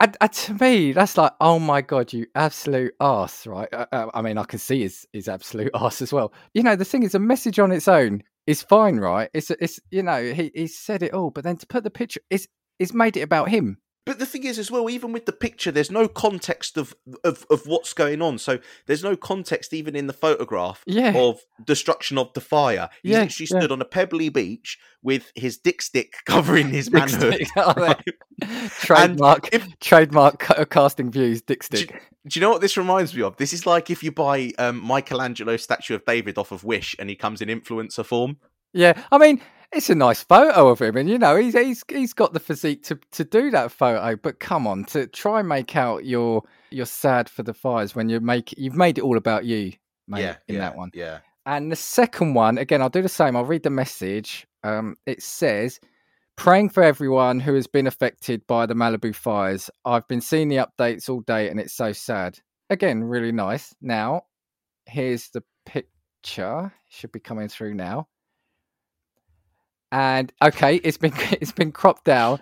A: And, and to me, that's like, oh my god, you absolute arse, right? Uh, uh, I mean, I can see his his absolute arse as well. You know, the thing is, a message on its own is fine, right? It's it's you know, he he said it all, but then to put the picture, it's it's made it about him.
B: But the thing is, as well, even with the picture, there's no context of, of, of what's going on. So there's no context even in the photograph
A: Yeah.
B: of destruction of the fire. He's
A: Yeah,
B: literally
A: yeah.
B: stood on a pebbly beach with his dick stick covering his manhood.
A: Oh,
B: right?
A: trademark
B: if-
A: trademark casting views, dick
B: Do
A: stick.
B: Do you know what this reminds me of? This is like if you buy um, Michelangelo's statue of David off of Wish and he comes in influencer form.
A: Yeah, I mean, it's a nice photo of him, and you know, he's he's he's got the physique to to do that photo. But come on, to try and make out you're you're sad for the fires when you make you've made it all about you, mate,
B: yeah,
A: in
B: yeah,
A: that one.
B: Yeah.
A: And the second one, again, I'll do the same. I'll read the message. Um, it says, "Praying for everyone who has been affected by the Malibu fires. I've been seeing the updates all day, and it's so sad." Again, really nice. Now, here's the picture. Should be coming through now. And okay, it's been it's been cropped down,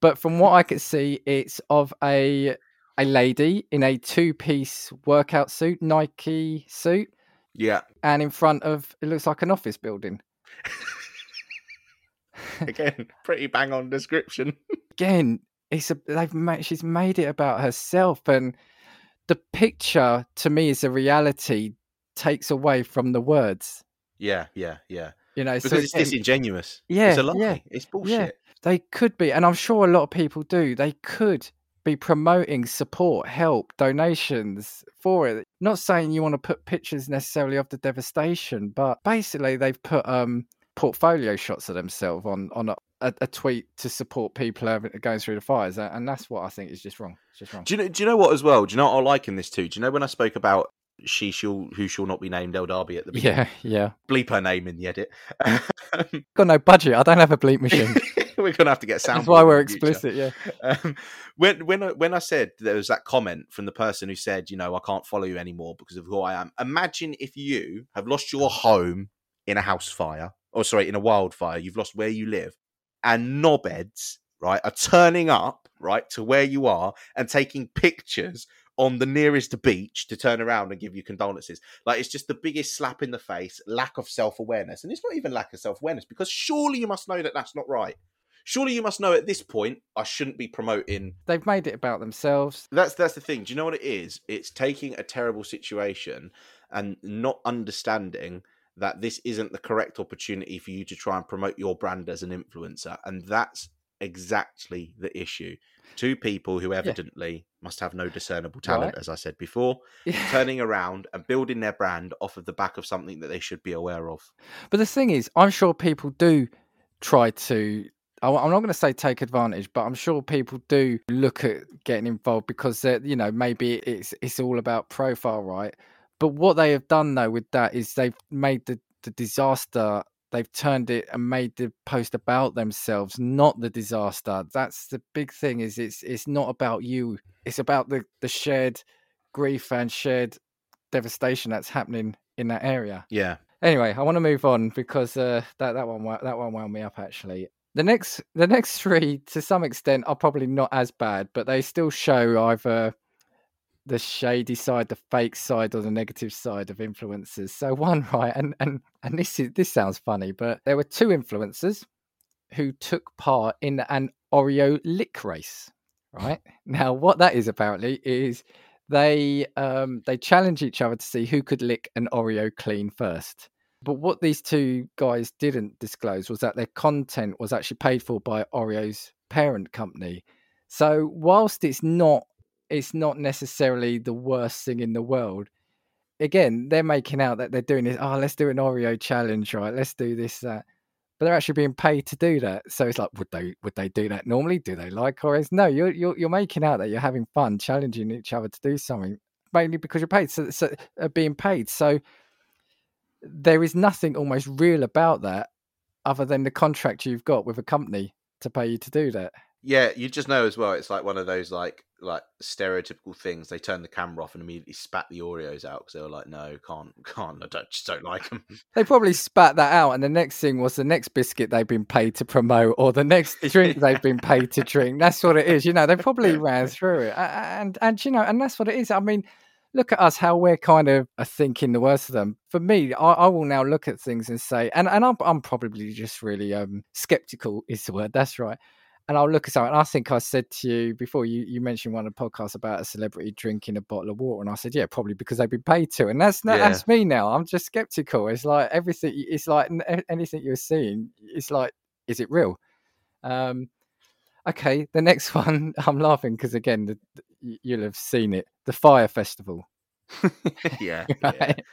A: but from what I could see, it's of a a lady in a two piece workout suit, Nike suit
B: Yeah.
A: and in front of it looks like an office building.
B: Again, pretty bang on description.
A: Again, it's a they've made she's made it about herself, and the picture to me is a reality takes away from the words.
B: Yeah, yeah, yeah.
A: You know, so
B: Because it's
A: again,
B: disingenuous.
A: Yeah,
B: It's a lie.
A: yeah,
B: It's bullshit.
A: they could be, and I'm sure a lot of people do. They could be promoting support, help, donations for it. Not saying you want to put pictures necessarily of the devastation, but basically they've put um portfolio shots of themselves on on a, a, a tweet to support people going through the fires, and that's what I think is just wrong. It's just wrong.
B: Do you know? Do you know what as well? Do you know what I like in this too? Do you know when I spoke about she shall who shall not be named Elle Darby at the beginning?
A: Yeah, yeah.
B: Bleep her name in the edit.
A: Got no budget. I don't have a bleep machine.
B: we're gonna have to get sound.
A: That's why we're explicit. Yeah.
B: Um, when when I, when I said there was that comment from the person who said, you know, I can't follow you anymore because of who I am. Imagine if you have lost your home in a house fire, or sorry, in a wildfire. You've lost where you live, and knobheads, right, are turning up right to where you are and taking pictures on the nearest beach to turn around and give you condolences. Like it's just the biggest slap in the face, lack of self awareness, and it's not even lack of self awareness because surely you must know that that's not right. Surely you must know at this point I shouldn't be promoting.
A: They've made it about themselves.
B: That's that's the thing. Do you know what it is? It's taking a terrible situation and not understanding that this isn't the correct opportunity for you to try and promote your brand as an influencer, and that's exactly the issue. Two people who evidently must have no discernible talent,
A: Right.
B: as I said before, turning around and building their brand off of the back of something that they should be aware of.
A: But the thing is, I'm sure people do try to. I'm not going to say take advantage, but I'm sure people do look at getting involved because they're, you know, maybe it's it's all about profile, right? But what they have done though with that is they've made the the disaster. They've turned it and made the post about themselves, not the disaster. That's the big thing. Is it's it's not about you. It's about the the shared grief and shared devastation that's happening in that area.
B: Yeah.
A: Anyway, I want to move on because uh, that that one that one wound me up actually. The next the next three, to some extent, are probably not as bad, but they still show either the shady side, the fake side, or the negative side of influencers. So one right, and and and this is this sounds funny, but there were two influencers who took part in an Oreo lick race. Right now, what that is apparently is they um they challenge each other to see who could lick an Oreo clean first. But what these two guys didn't disclose was that their content was actually paid for by Oreo's parent company. So whilst it's not it's not necessarily the worst thing in the world, again, they're making out that they're doing this, oh, let's do an Oreo challenge, right? Let's do this, that. But they're actually being paid to do that. So it's like, would they would they do that normally? Do they like Oreos? No, you're you're you're making out that you're having fun, challenging each other to do something, mainly because you're paid. So, so uh, being paid. So there is nothing almost real about that other than the contract you've got with a company to pay you to do that.
B: Yeah, you just know as well. It's like one of those like like stereotypical things. They turned the camera off and immediately spat the Oreos out because they were like, "No, can't, can't. I don't, just don't like them."
A: They probably spat that out, and the next thing was the next biscuit they've been paid to promote, or the next drink they've been paid to drink. That's what it is. You know, they probably ran through it, and and you know, and that's what it is. I mean, look at us, how we're kind of uh, thinking the worst of them. For me, I, I will now look at things and say, and and I'm I'm probably just really um skeptical is the word. That's right. And I'll look at something. I think I said to you before you, you mentioned one of the podcasts about a celebrity drinking a bottle of water, and I said, yeah, probably because they've been paid to. And that's not,
B: Yeah.
A: that's me now. I'm just skeptical. It's like everything. It's like anything you're seeing. It's like, is it real? Um, okay. The next one, I'm laughing because again, the, the- you'll have seen it. The Fyre Festival.
B: yeah, yeah,
A: Right?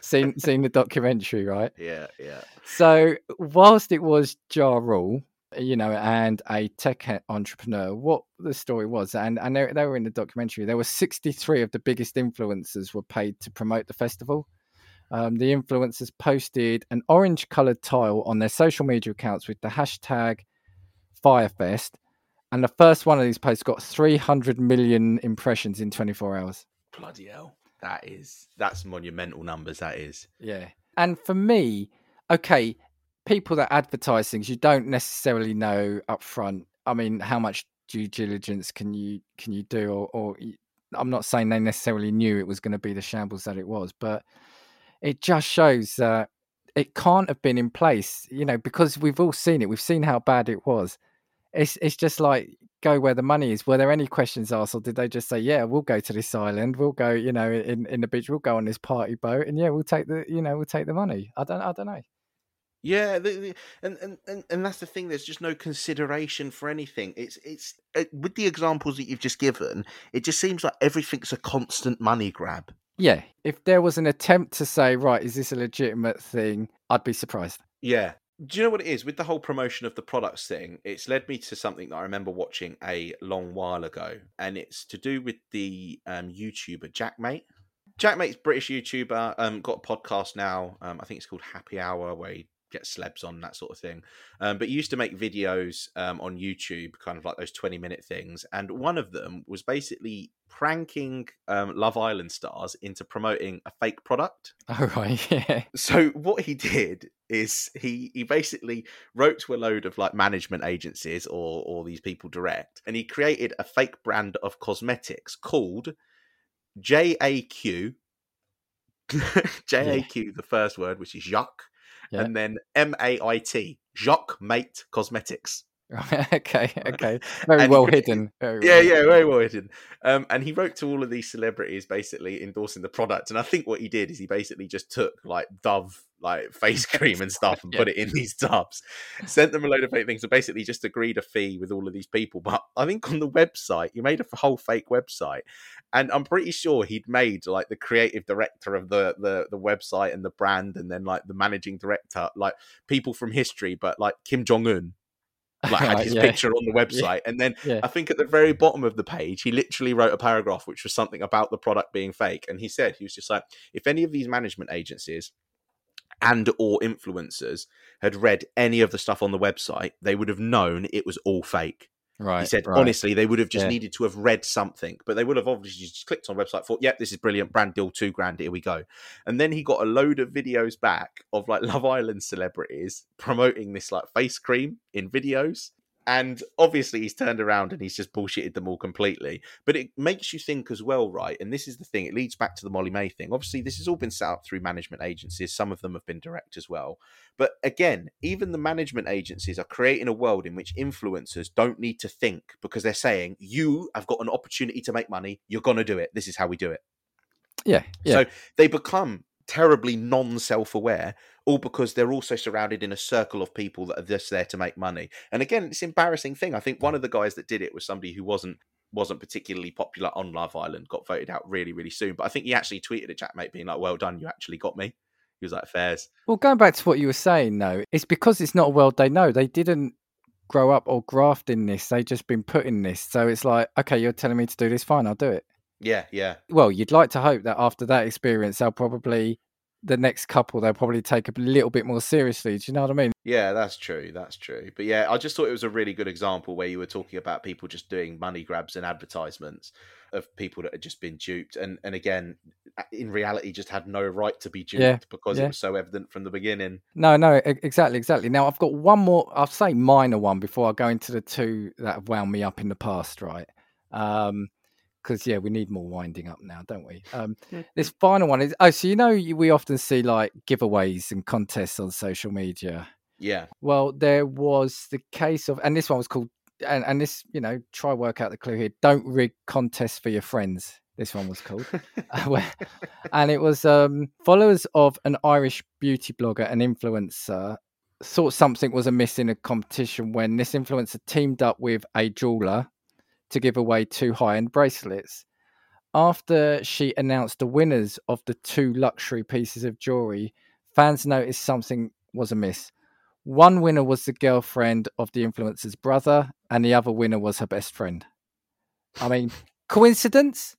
A: seen seen the documentary, right?
B: yeah, yeah.
A: So, whilst it was Ja Rule, you know, and a tech entrepreneur, what the story was, and they, they were in the documentary, there were 63 of the biggest influencers were paid to promote the festival. Um, the influencers posted an orange coloured tile on their social media accounts with the hashtag Fyrefest, and the first one of these posts got 300 million impressions in 24 hours.
B: Bloody hell, that is that's monumental numbers. That is.
A: Yeah. And for me, okay, people that advertise things, you don't necessarily know up front. I mean, how much due diligence can you can you do? Or, or I'm not saying they necessarily knew it was going to be the shambles that it was, but it just shows that it can't have been in place, you know, because we've all seen it. We've seen how bad it was. It's it's just like go where the money is. Were there any questions asked, or did they just say, "Yeah, we'll go to this island. We'll go, you know, in in the beach. We'll go on this party boat, and yeah, we'll take the, you know, we'll take the money." I don't, I don't know.
B: Yeah, the, the, and, and and and that's the thing. There's just no consideration for anything. It's it's uh, with the examples that you've just given. It just seems like everything's a constant money grab.
A: Yeah, if there was an attempt to say, right, is this a legitimate thing? I'd be surprised.
B: Yeah. Do you know what it is with the whole promotion of the products thing? It's led me to something that I remember watching a long while ago, and it's to do with the um, YouTuber JaackMaate. JaackMaate's British YouTuber, um, got a podcast now. Um, I think it's called Happy Hour, where he gets celebs on that sort of thing. Um, but he used to make videos um, on YouTube, kind of like those twenty minute things, and one of them was basically pranking um, Love Island stars into promoting a fake product.
A: All right, yeah,
B: So what he did is he he basically wrote to a load of like management agencies or or these people direct, and he created a fake brand of cosmetics called JAQ. JAQ, the first word, which is Jacques,
A: Yeah.
B: and then M A I T, Jacques Mate Cosmetics.
A: Right, okay, okay, very
B: And he
A: well hidden. Very
B: Yeah,
A: well
B: yeah, very well hidden. Um, and he wrote to all of these celebrities basically endorsing the product. And I think what he did is he basically just took like Dove like face cream and stuff and
A: Yeah.
B: put it in these tubs, sent them a load of fake things, and basically just agreed a fee with all of these people. But I think on the website, he made a whole fake website. And I'm pretty sure he'd made like the creative director of the, the the website and the brand, and then like the managing director, like people from history, but like Kim Jong Un, like had his
A: yeah.
B: picture on the website, and then
A: Yeah.
B: I think at the very bottom of the page, he literally wrote a paragraph which was something about the product being fake. And he said, he was just like, if any of these management agencies and or influencers had read any of the stuff on the website, they would have known it was all fake.
A: right.
B: he said,
A: right.
B: honestly, they would have just
A: Yeah.
B: needed to have read something, but they would have obviously just clicked on the website, thought, yep, this is brilliant, brand deal, two grand, here we go. And then he got a load of videos back of like Love Island celebrities promoting this like face cream in videos. And obviously, he's turned around and he's just bullshitted them all completely. But it makes you think as well, right? And this is the thing, it leads back to the Molly-Mae thing. Obviously, this has all been set up through management agencies. Some of them have been direct as well. But again, even the management agencies are creating a world in which influencers don't need to think because they're saying, you have got an opportunity to make money. You're going to do it. This is how we do it.
A: Yeah, yeah.
B: So they become terribly non self aware, all because they're also surrounded in a circle of people that are just there to make money. And again, it's an embarrassing thing. I think one of the guys that did it was somebody who wasn't wasn't particularly popular on Love Island, got voted out really, really soon. But I think he actually tweeted at JaackMaate being like, Well done, you actually got me. He was like, Fairs.
A: Well, going back to what you were saying, though, it's because it's not a world they know. They didn't grow up or graft in this. They just been put in this. So it's like, okay, you're telling me to do this, fine, I'll do it.
B: Yeah, yeah.
A: Well, you'd like to hope that after that experience, they'll probably the next couple they'll probably take a little bit more seriously. Do you know what I mean?
B: Yeah, that's true. That's true. But yeah, I just thought it was a really good example where you were talking about people just doing money grabs and advertisements of people that had just been duped, and and again, in reality, just had no right to be duped
A: Yeah,
B: because
A: yeah.
B: it was so evident from the beginning.
A: No, no, exactly, exactly. Now I've got one more. I'll say minor one before I go into the two that have wound me up in the past, right? Um, because yeah, we need more winding up now, don't we? Um, this final one is oh, so you know we often see like giveaways and contests on social media.
B: Yeah,
A: Well, there was the case of, and this one was called, and, and this, you know, try work out the clue here. Don't rig contests for your friends. This one was called, and it was um, followers of an Irish beauty blogger and influencer thought something was amiss in a competition when this influencer teamed up with a jeweler to give away two high-end bracelets. After she announced the winners of the two luxury pieces of jewelry, fans noticed something was amiss. One winner was the girlfriend of the influencer's brother, and the other winner was her best friend. I mean, coincidence?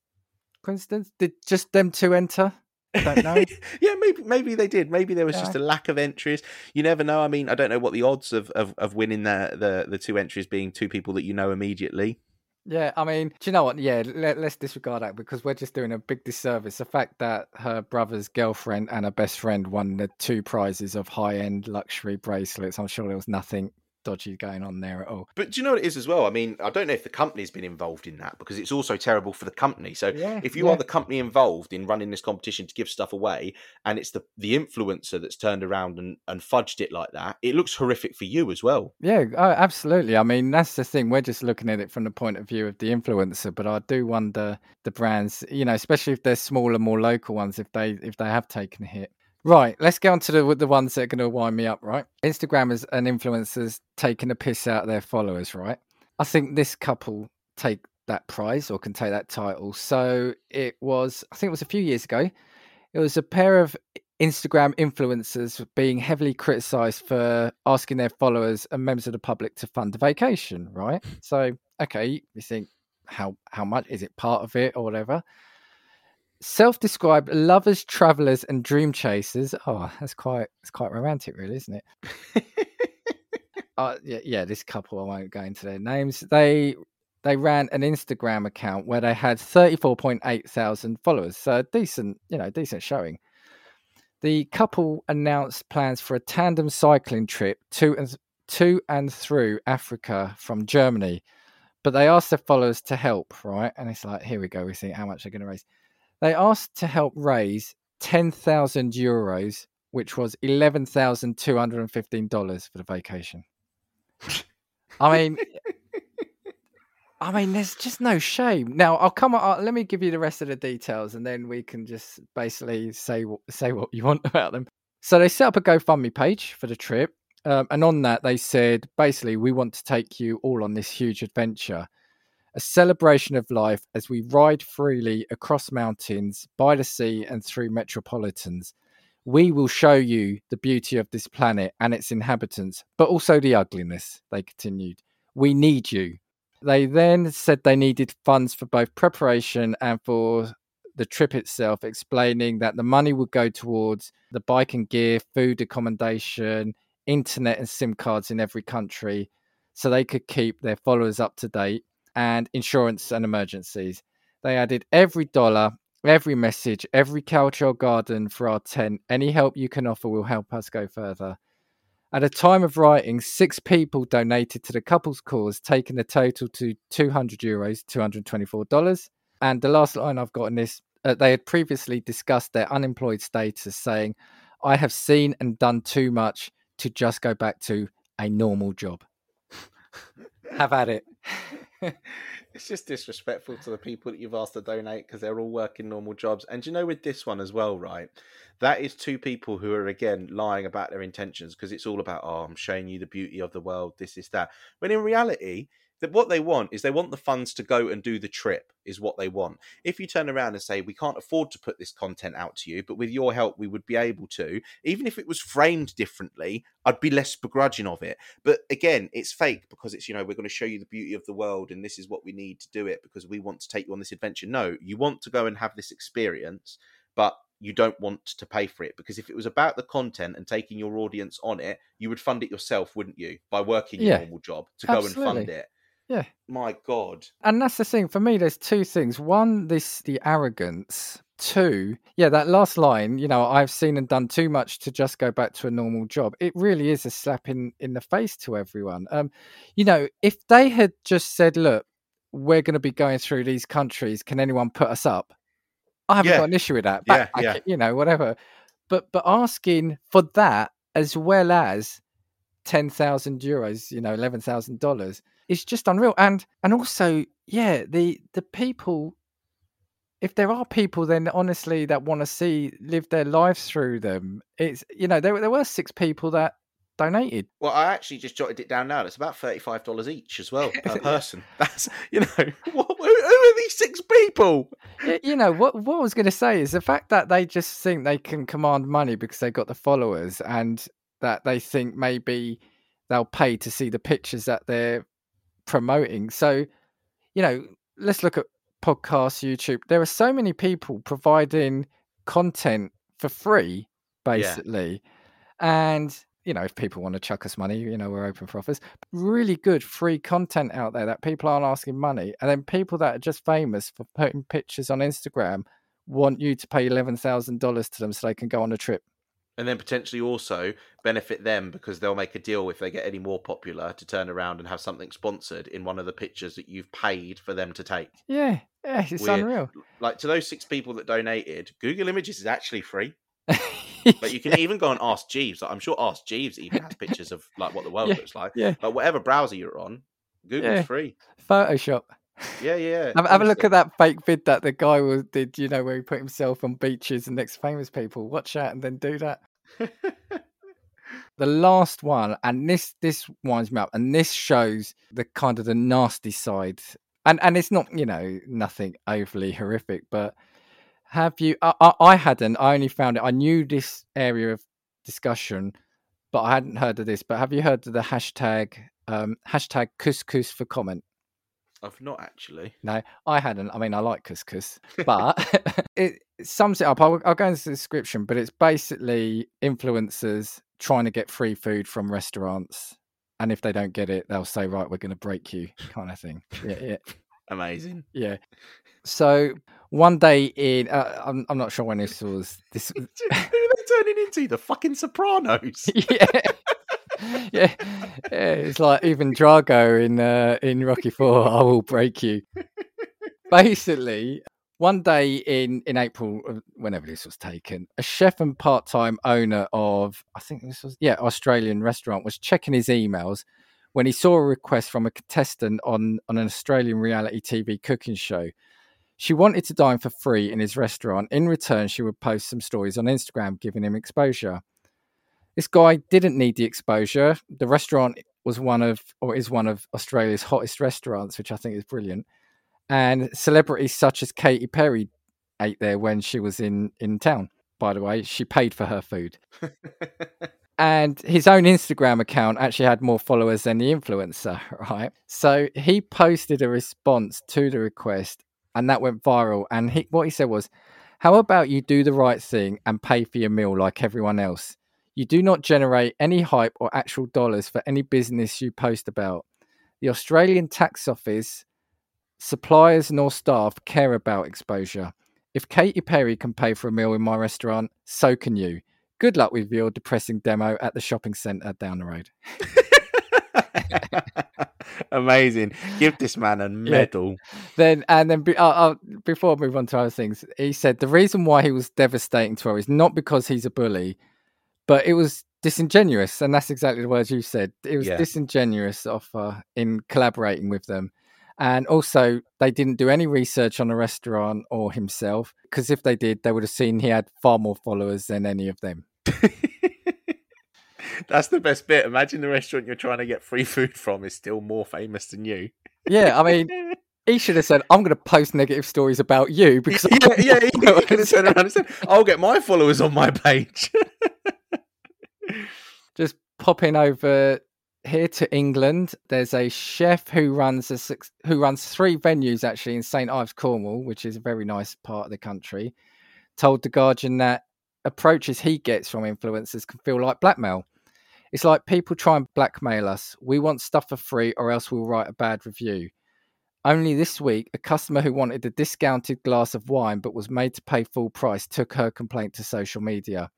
A: Coincidence? Did just them two enter? Don't know.
B: yeah, maybe maybe they did. Maybe there was just a lack of entries. You never know. I mean, I don't know what the odds of of, of winning the, the the two entries being two people that you know immediately.
A: Yeah, I mean, do you know what? Yeah, let, let's disregard that because we're just doing a big disservice. The fact that her brother's girlfriend and her best friend won the two prizes of high end luxury bracelets, I'm sure there was nothing dodgy going on there at all.
B: But do you know what it is as well? I mean, I don't know if the company's been involved in that because it's also terrible for the company. So
A: Yeah,
B: if you
A: yeah.
B: are the company involved in running this competition to give stuff away and it's the the influencer that's turned around and, and fudged it like that, it looks horrific for you as well.
A: Yeah, oh, absolutely. I mean, that's the thing. We're just looking at it from the point of view of the influencer, but I do wonder the brands, you know, especially if they're smaller, more local ones, if they if they have taken a hit. Right, let's get on to the the ones that are going to wind me up. Right, Instagrammers and influencers taking a piss out of their followers. Right, I think this couple take that prize or can take that title. So it was, I think it was a few years ago. It was a pair of Instagram influencers being heavily criticized for asking their followers and members of the public to fund a vacation, right? So, okay, you think how how much is it part of it or whatever? Self-described lovers, travelers, and dream chasers. Oh, that's quite it's quite romantic, really, isn't it? uh, yeah, yeah, this couple, I won't go into their names. They they ran an Instagram account where they had 34.8 thousand followers. So a decent, you know, decent showing. The couple announced plans for a tandem cycling trip to and to and through Africa from Germany. But they asked their followers to help, right? And it's like, here we go, we see how much they're going to raise. They asked to help raise 10,000 euros, which was $11,215 for the vacation. I mean, I mean, there's just no shame. Now, I'll come. let me give you the rest of the details, and then we can just basically say what say what you want about them. So they set up a GoFundMe page for the trip, um, and on that they said basically we want to take you all on this huge adventure, a celebration of life as we ride freely across mountains, by the sea, and through metropolitans. We will show you the beauty of this planet and its inhabitants, but also the ugliness. They continued. We need you. They then said they needed funds for both preparation and for the trip itself, explaining that the money would go towards the bike and gear, food accommodation, internet and SIM cards in every country so they could keep their followers up to date, and insurance and emergencies. They added every dollar, every message, every couch or garden for our tent. Any help you can offer will help us go further. At the time of writing, six people donated to the couple's cause, taking the total to 200 euros, $224. And the last line I've got in this, uh, they had previously discussed their unemployed status, saying, I have seen and done too much to just go back to a normal job. Have at it.
B: it's just disrespectful to the people that you've asked to donate because they're all working normal jobs. And you know, with this one as well, right? That is two people who are again lying about their intentions because it's all about, oh, I'm showing you the beauty of the world, this is that. When in reality, that what they want is they want the funds to go and do the trip is what they want. If you turn around and say we can't afford to put this content out to you, but with your help we would be able to, even if it was framed differently, I'd be less begrudging of it. But again, it's fake because it's you know we're going to show you the beauty of the world and this is what we need to do it because we want to take you on this adventure. No, you want to go and have this experience, but you don't want to pay for it because if it was about the content and taking your audience on it, you would fund it yourself, wouldn't you? By working your
A: Yeah.
B: normal job to go and fund it.
A: Yeah.
B: My God.
A: and that's the thing for me there's two things one this the arrogance two yeah that last line you know i've seen and done too much to just go back to a normal job it really is a slap in in the face to everyone um you know if they had just said look we're going to be going through these countries can anyone put us up i haven't
B: Yeah.
A: got an issue with that
B: Yeah, yeah.
A: it, you know whatever but but asking for that as well as 10,000 euros, you know, $11,000 is just unreal. And, and also, yeah, the, the people, if there are people then honestly that want to see, live their lives through them, it's, you know, there, there were six people that donated.
B: Well, I actually just jotted it down now. It's about thirty-five dollars each as well per person. That's you know, what, who, who are these six people?
A: You know, what, what I was going to say is the fact that they just think they can command money because they got the followers and that they think maybe they'll pay to see the pictures that they're promoting. So, you know, let's look at podcasts, YouTube. There are so many people providing content for free, basically. And, you know, if people want to chuck us money, you know, we're open for offers. Really good free content out there that people aren't asking money. And then people that are just famous for putting pictures on Instagram want you to pay $11,000 to them so they can go on a trip.
B: And then potentially also benefit them because they'll make a deal if they get any more popular to turn around and have something sponsored in one of the pictures that you've paid for them to take.
A: Yeah, yeah, it's
B: Weird.
A: unreal.
B: Like to those six people that donated, Google Images is actually free. but you can even go and ask Jeeves. Like, I'm sure Ask Jeeves even has pictures of like what the world
A: Yeah,
B: looks like.
A: yeah.
B: Like whatever browser you're on, Google's free.
A: Photoshop.
B: Yeah, yeah.
A: Have, have a look at that fake vid that the guy was, did, you know, where he put himself on beaches and next famous people. Watch that and then do that. The last one, and this this winds me up, and this shows the kind of the nasty side, and and it's not you know nothing overly horrific, but have you? I, I, I hadn't. I only found it. I knew this area of discussion, but I hadn't heard of this. But have you heard of the hashtag um, hashtag couscous for comment?
B: I've not actually.
A: No, I hadn't. I mean, I like couscous, but it sums it up. I'll, I'll go into the description, but it's basically influencers trying to get free food from restaurants. And if they don't get it, they'll say, right, we're going to break you, kind of thing. Yeah, yeah,
B: Amazing.
A: yeah. So one day in, uh, I'm, I'm not sure when this was. This,
B: Who are they turning into? The fucking Sopranos.
A: yeah. yeah, yeah, it's like even Drago in uh, in Rocky Four. I will break you. Basically, one day in in April, whenever this was taken, a chef and part time owner of I think this was yeah Australian restaurant was checking his emails when he saw a request from a contestant on on an Australian reality TV cooking show. She wanted to dine for free in his restaurant. In return, she would post some stories on Instagram, giving him exposure. This guy didn't need the exposure. The restaurant was one of, or is one of Australia's hottest restaurants, which I think is brilliant. And celebrities such as Katy Perry ate there when she was in in town. By the way, she paid for her food. And his own Instagram account actually had more followers than the influencer, right? So he posted a response to the request, and that went viral. And he, what he said was, "How about you do the right thing and pay for your meal like everyone else? You do not generate any hype or actual dollars for any business you post about. The Australian Tax Office, suppliers nor staff care about exposure. If Katy Perry can pay for a meal in my restaurant, so can you. Good luck with your depressing demo at the shopping centre down the road.
B: Amazing. Give this man a medal.
A: Then and then be, uh, before I move on to other things, he said the reason why he was devastating to her is not because he's a bully, but it was disingenuous, and that's exactly the words you said. It was
B: Yeah.
A: disingenuous of uh, in collaborating with them, and also they didn't do any research on the restaurant or himself because if they did, they would have seen he had far more followers than any of them.
B: That's the best bit. Imagine the restaurant you're trying to get free food from is still more famous than you.
A: Yeah, I mean, he should have said, "I'm going to post negative stories about you because
B: yeah, yeah, he
A: more
B: could have turned around and said, "I'll get my followers on my page."
A: popping over here to England. There's a chef who runs a six, who runs three venues actually in St Ives, Cornwall, which is a very nice part of the country. told The Guardian that approaches he gets from influencers can feel like blackmail. It's like people try and blackmail us. We want stuff for free or else we'll write a bad review. Only this week, a customer who wanted a discounted glass of wine but was made to pay full price took her complaint to social media.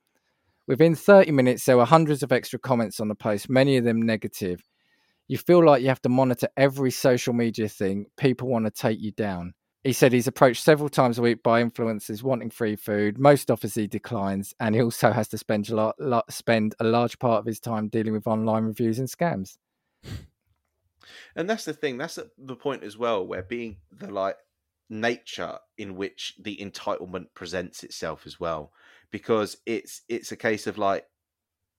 A: Within 30 minutes, there were hundreds of extra comments on the post, many of them negative. You feel like you have to monitor every social media thing. People want to take you down. He said he's approached several times a week by influencers wanting free food. Most offers he declines, and he also has to spend a, lot, spend a large part of his time dealing with online reviews and scams.
B: And that's the thing. That's the point as well, where being the like nature in which the entitlement presents itself as well, because it's it's a case of like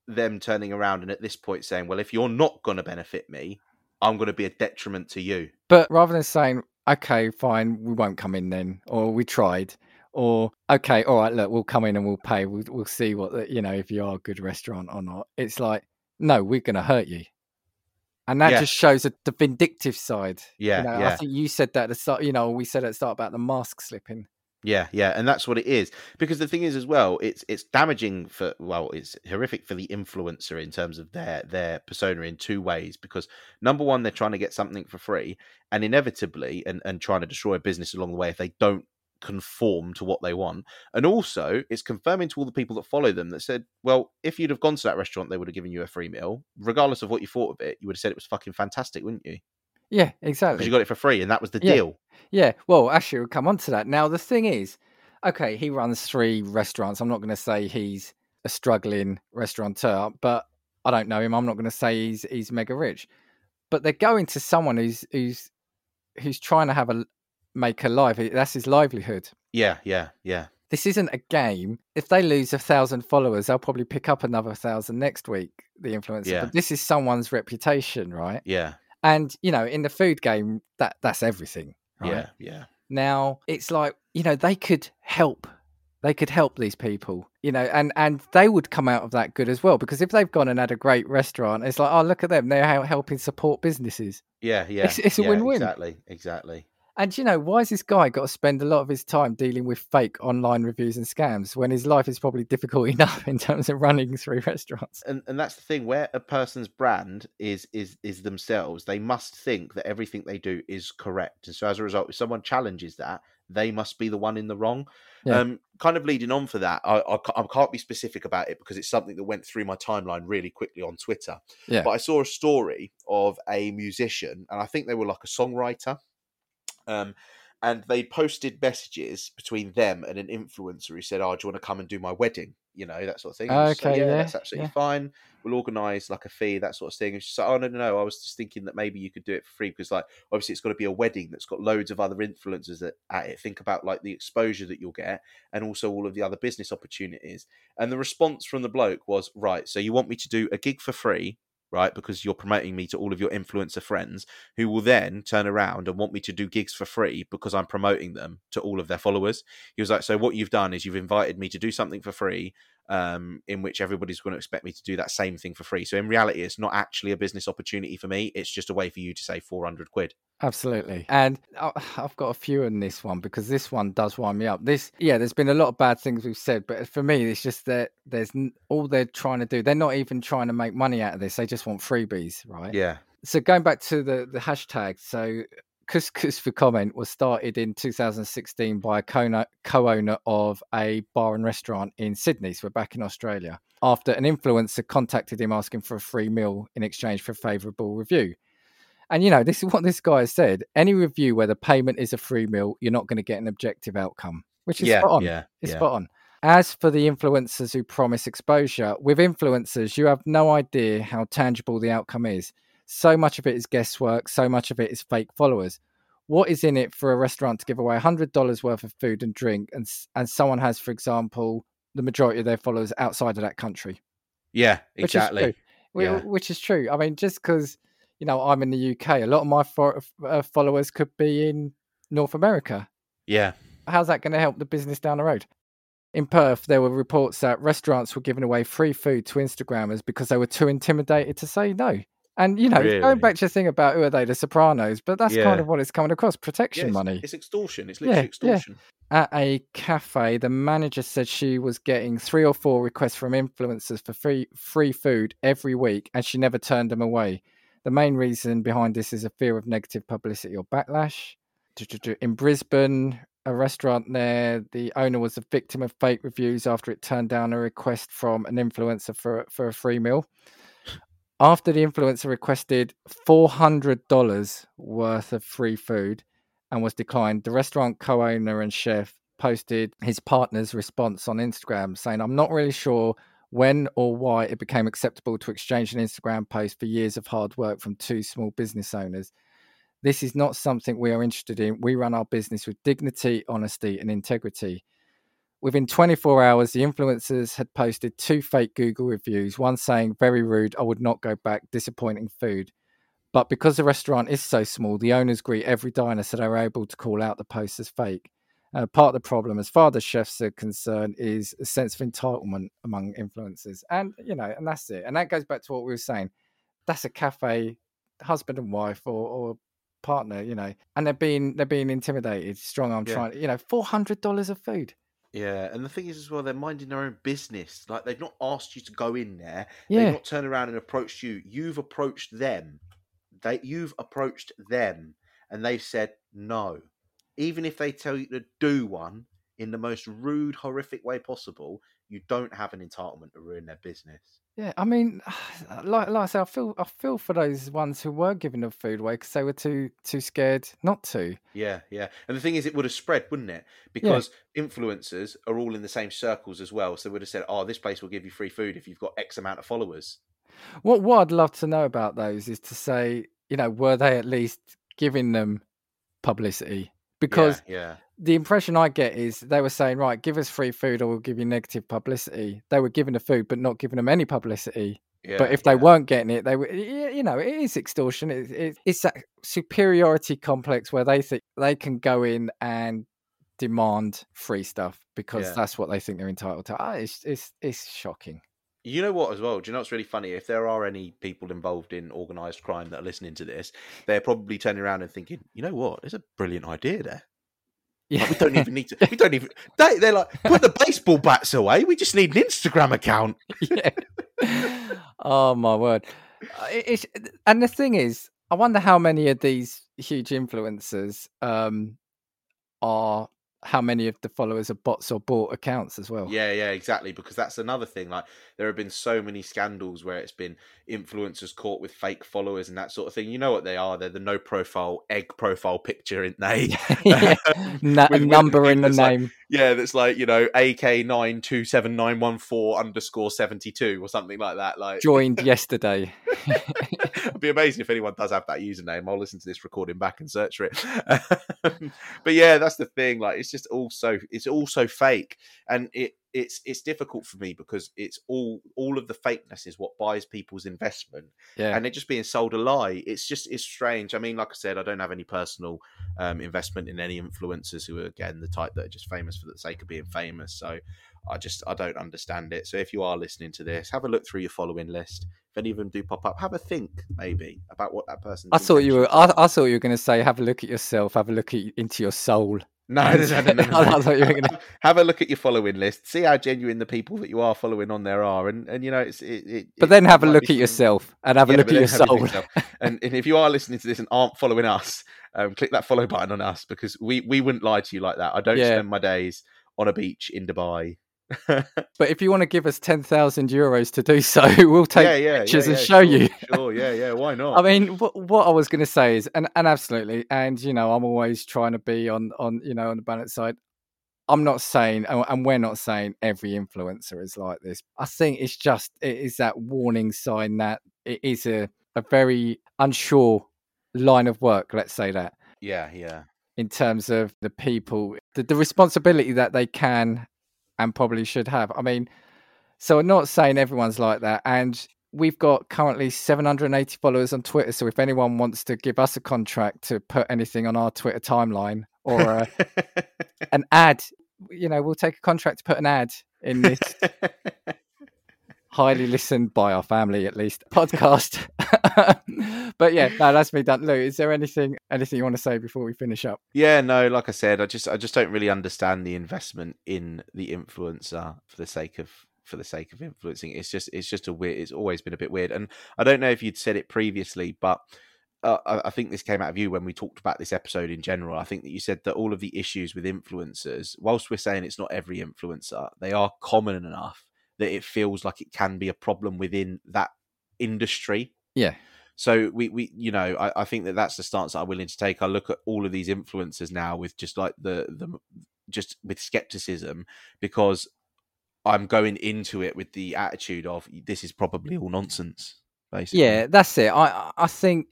B: them turning around and at this point saying, "Well, if you're not going to benefit me, I'm going to be a detriment to you."
A: But rather than saying, "Okay, fine, we won't come in then," or "We tried," or "Okay, all right, look, we'll come in and we'll pay. We'll, we'll see what the, you know if you are a good restaurant or not." It's like, no, we're going to hurt you and that yeah. just shows a, the vindictive side.
B: Yeah,
A: you know,
B: yeah.
A: I think you said that at the start. You know, we said at the start about the mask slipping.
B: Yeah, yeah, and that's what it is. Because the thing is, as well, it's it's damaging for well, it's horrific for the influencer in terms of their their persona in two ways. Because number one, they're trying to get something for free, and inevitably, and and trying to destroy a business along the way if they don't conform to what they want. And also, it's confirming to all the people that follow them that said, well, if you'd have gone to that restaurant, they would have given you a free meal. Regardless of what you thought of it, you would have said it was fucking fantastic, wouldn't you?
A: Yeah, exactly.
B: Because you got it for free, and that was the
A: yeah.
B: deal.
A: Yeah. Well, actually, we'll come on to that. Now, the thing is, okay, he runs three restaurants. I'm not going to say he's a struggling restaurateur, but I don't know him. I'm not going to say he's he's mega rich. But they're going to someone who's who's who's trying to have a make a life. That's his livelihood.
B: Yeah, yeah, yeah.
A: This isn't a game. If they lose a thousand followers, they'll probably pick up another thousand next week. The influencer, yeah. but this is someone's reputation, right?
B: Yeah.
A: And you know, in the food game, that that's everything. Right?
B: Yeah, yeah.
A: Now it's like you know they could help they could help these people you know and and they would come out of that good as well because if they've gone and had a great restaurant it's like oh look at them they're helping support businesses
B: yeah yeah
A: it's, it's a
B: yeah,
A: win-win
B: exactly exactly
A: and you know, why has this guy got to spend a lot of his time dealing with fake online reviews and scams when his life is probably difficult enough in terms of running three restaurants?
B: And and that's the thing where a person's brand is is is themselves, they must think that everything they do is correct. And so as a result, if someone challenges that, they must be the one in the wrong. Yeah. Um, kind of leading on for that, I, I, I, can't be specific about it because it's something that went through my timeline really quickly on Twitter.
A: Yeah.
B: But I saw a story of a musician, and I think they were like a songwriter um, and they posted messages between them and an influencer who said, "Oh, do you want to come and do my wedding?" You know that sort of thing.
A: Okay,
B: so, yeah,
A: yeah,
B: that's absolutely yeah. fine. We'll organise like a fee, that sort of thing. And she's like, "Oh no, no, no! I was just thinking that maybe you could do it for free because, like, obviously it's got to be a wedding that's got loads of other influencers at, at it. Think about like the exposure that you'll get, and also all of the other business opportunities." And the response from the bloke was, "Right, so you want me to do a gig for free?" Right? Because you're promoting me to all of your influencer friends who will then turn around and want me to do gigs for free because I'm promoting them to all of their followers. He was like, So what you've done is you've invited me to do something for free um, in which everybody's going to expect me to do that same thing for free. So in reality, it's not actually a business opportunity for me. It's just a way for you to save 400 quid.
A: Absolutely. And I've got a few in this one because this one does wind me up. This, yeah, there's been a lot of bad things we've said, but for me, it's just that there's all they're trying to do. They're not even trying to make money out of this. They just want freebies, right?
B: Yeah.
A: So going back to the, the hashtag, so Couscous for Comment was started in 2016 by a co owner of a bar and restaurant in Sydney. So we're back in Australia. After an influencer contacted him asking for a free meal in exchange for a favourable review. And you know, this is what this guy has said. Any review where the payment is a free meal, you're not going to get an objective outcome, which is
B: yeah,
A: spot on.
B: Yeah,
A: it's
B: yeah.
A: spot on. As for the influencers who promise exposure, with influencers, you have no idea how tangible the outcome is. So much of it is guesswork, so much of it is fake followers. What is in it for a restaurant to give away $100 worth of food and drink and and someone has for example the majority of their followers outside of that country?
B: Yeah, exactly.
A: Which is true. Yeah. Which is true. I mean just cuz you know I'm in the UK, a lot of my fo- uh, followers could be in North America.
B: Yeah.
A: How's that going to help the business down the road? In Perth, there were reports that restaurants were giving away free food to Instagrammers because they were too intimidated to say no. And you know, really? going back to the thing about who are they, the Sopranos, but that's yeah. kind of what it's coming across: protection
B: yeah, it's,
A: money.
B: It's extortion. It's literally yeah, extortion.
A: at a cafe, the manager said she was getting three or four requests from influencers for free free food every week, and she never turned them away. The main reason behind this is a fear of negative publicity or backlash. In Brisbane, a restaurant there, the owner was a victim of fake reviews after it turned down a request from an influencer for for a free meal. After the influencer requested four hundred dollars worth of free food and was declined, the restaurant co-owner and chef posted his partner's response on Instagram saying, "I'm not really sure." When or why it became acceptable to exchange an Instagram post for years of hard work from two small business owners. This is not something we are interested in. We run our business with dignity, honesty, and integrity. Within 24 hours, the influencers had posted two fake Google reviews, one saying, Very rude, I would not go back, disappointing food. But because the restaurant is so small, the owners greet every diner so they're able to call out the posts as fake. Uh, part of the problem, as far as chefs are concerned, is a sense of entitlement among influencers, and you know, and that's it. And that goes back to what we were saying. That's a cafe, husband and wife, or, or partner, you know, and they're being they're being intimidated, strong arm
B: Yeah.
A: trying, you know, four hundred dollars of food.
B: Yeah, and the thing is as well, they're minding their own business. Like they've not asked you to go in there.
A: Yeah,
B: They've not turned around and approached you. You've approached them. They you've approached them and they've said no. Even if they tell you to do one in the most rude, horrific way possible, you don't have an entitlement to ruin their business.
A: Yeah. I mean, like like I say, I feel I feel for those ones who were giving the food away because they were too too scared not to.
B: Yeah, yeah. And the thing is, it would have spread, wouldn't it? Because influencers are all in the same circles as well. So they would have said, oh, this place will give you free food if you've got X amount of followers.
A: What what I'd love to know about those is to say, you know, were they at least giving them publicity? Because
B: yeah, yeah.
A: the impression I get is they were saying, right, give us free food or we'll give you negative publicity. They were giving the food, but not giving them any publicity.
B: yeah
A: but if they weren't getting it, they were, you know, it is extortion. It, it, it's that superiority complex where they think they can go in and demand free stuff because that's what they think they're entitled to. Ah, it's, it's, it's shocking.
B: You know what, as well? Do you know what's really funny? If there are any people involved in organised crime that are listening to this, they're probably turning around and thinking, you know what? There's a brilliant idea there.
A: Yeah.
B: Like, we don't even need to. We don't even. They, they're like, put the baseball bats away. We just need an Instagram account.
A: yeah. oh my word! Uh, It's, and the thing is, I wonder how many of these huge influencers um, are. How many of the followers are bots or bought accounts as well?
B: Yeah, yeah, exactly. Because that's another thing. Like, there have been so many scandals where it's been influencers caught with fake followers and that sort of thing. You know what they are? They're the no profile egg profile picture, aren't they?
A: yeah. Na-
B: With-
A: a
B: with
A: number in the
B: that's like-
A: name.
B: Yeah, that's like you know AK nine two seven nine one four underscore seventy two or something like that. Like,
A: Joined yesterday.
B: it'd be amazing if anyone does have that username. I'll listen to this recording back and search for it. but yeah, that's the thing. Like, it's just all so it's all so fake, and it it's it's difficult for me because it's all all of the fakeness is what buys people's investment
A: Yeah.
B: and they're just being sold a lie. It's just it's strange. I mean, like I said, I don't have any personal um, investment in any influencers who are again the type that are just famous for the sake of being famous. So I just I don't understand it. So if you are listening to this, have a look through your following list. If any of them do pop up, have a think maybe about what that person.
A: I thought you were. I, I thought you were going to say, "Have a look at yourself. Have a look at, into your soul."
B: No, no, no, no, no, no.
A: I thought you were gonna-
B: have a look at your following list. See how genuine the people that you are following on there are, and and you know it's it. it
A: But then have a look at yourself and have a look at your
B: then have a look
A: soul.
B: and, and if you are listening to this and aren't following us, um, click that follow button on us because we we wouldn't lie to you like that. I don't spend my days on a beach in Dubai.
A: But if you want to give us ten thousand euros to do so, we'll take
B: yeah, yeah,
A: pictures
B: yeah,
A: and show
B: sure,
A: you.
B: Sure, yeah, yeah. Why not?
A: I mean, what, what I was going to say is, and, and absolutely, and you know, I'm always trying to be on on you know on the balance side. I'm not saying, and and we're not saying every influencer is like this. I think it's just it is that warning sign that it is a a very unsure line of work. Let's say that
B: yeah, yeah,
A: in terms of the people, the, the responsibility that they can and probably should have. I mean, so I'm not saying everyone's like that. And we've got currently 780 followers on Twitter. So if anyone wants to give us a contract to put anything on our Twitter timeline or uh, an ad, you know, we'll take a contract to put an ad in this highly listened by our family at least podcast. but yeah, no, that's me done. Lou, is there anything anything you want to say before we finish up?
B: Yeah, no, like I said, I just I just don't really understand the investment in the influencer for the sake of for the sake of influencing. It's just it's just a weird. It's always been a bit weird, and I don't know if you'd said it previously, but. Uh, I think this came out of you when we talked about this episode in general. I think that you said that all of the issues with influencers, whilst we're saying it's not every influencer, they are common enough that it feels like it can be a problem within that industry.
A: Yeah.
B: So we, we you know, I, I think that that's the stance that I'm willing to take. I look at all of these influencers now with just like the the just with skepticism because I'm going into it with the attitude of this is probably all nonsense. Basically.
A: Yeah, that's it. I I think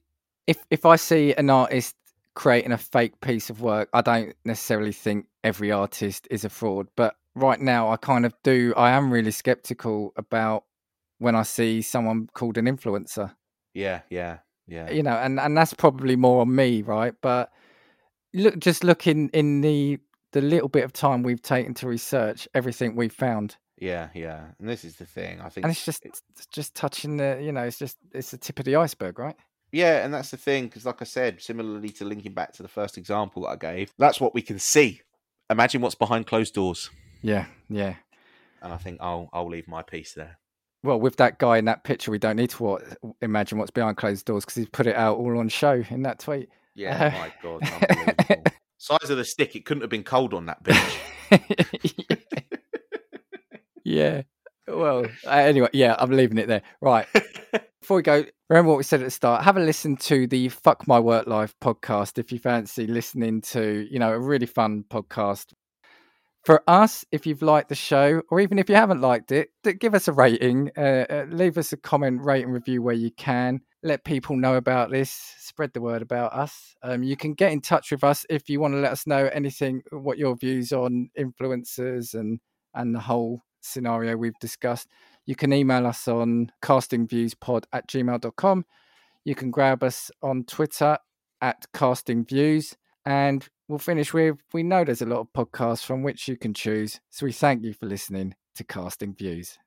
A: if if I see an artist creating a fake piece of work, I don't necessarily think every artist is a fraud. But right now, I kind of do. I am really skeptical about when I see someone called an influencer.
B: Yeah, yeah, yeah.
A: You know, and and that's probably more on me, right? But look, just looking in the the little bit of time we've taken to research everything we've found.
B: Yeah, yeah, and this is the thing. I think,
A: and it's just it's just touching the, you know, it's just it's the tip of the iceberg, right?
B: Yeah, and that's the thing because, like I said, similarly to linking back to the first example that I gave, that's what we can see. Imagine what's behind closed doors.
A: Yeah, yeah.
B: And I think I'll I'll leave my piece there.
A: Well, with that guy in that picture, we don't need to imagine what's behind closed doors because he's put it out all on show in that tweet.
B: Yeah, uh, my God, size of the stick, it couldn't have been cold on that bitch.
A: yeah. Well, uh, anyway, yeah, I'm leaving it there. Right. Before we go, remember what we said at the start. Have a listen to the Fuck My Work Life podcast if you fancy listening to, you know, a really fun podcast. For us, if you've liked the show, or even if you haven't liked it, give us a rating. Uh, uh, leave us a comment, rate, and review where you can. Let people know about this. Spread the word about us. Um, you can get in touch with us if you want to let us know anything, what your views on influencers and and the whole scenario we've discussed. You can email us on castingviewspod at gmail.com. You can grab us on Twitter at castingviews. And we'll finish with we know there's a lot of podcasts from which you can choose. So we thank you for listening to Casting Views.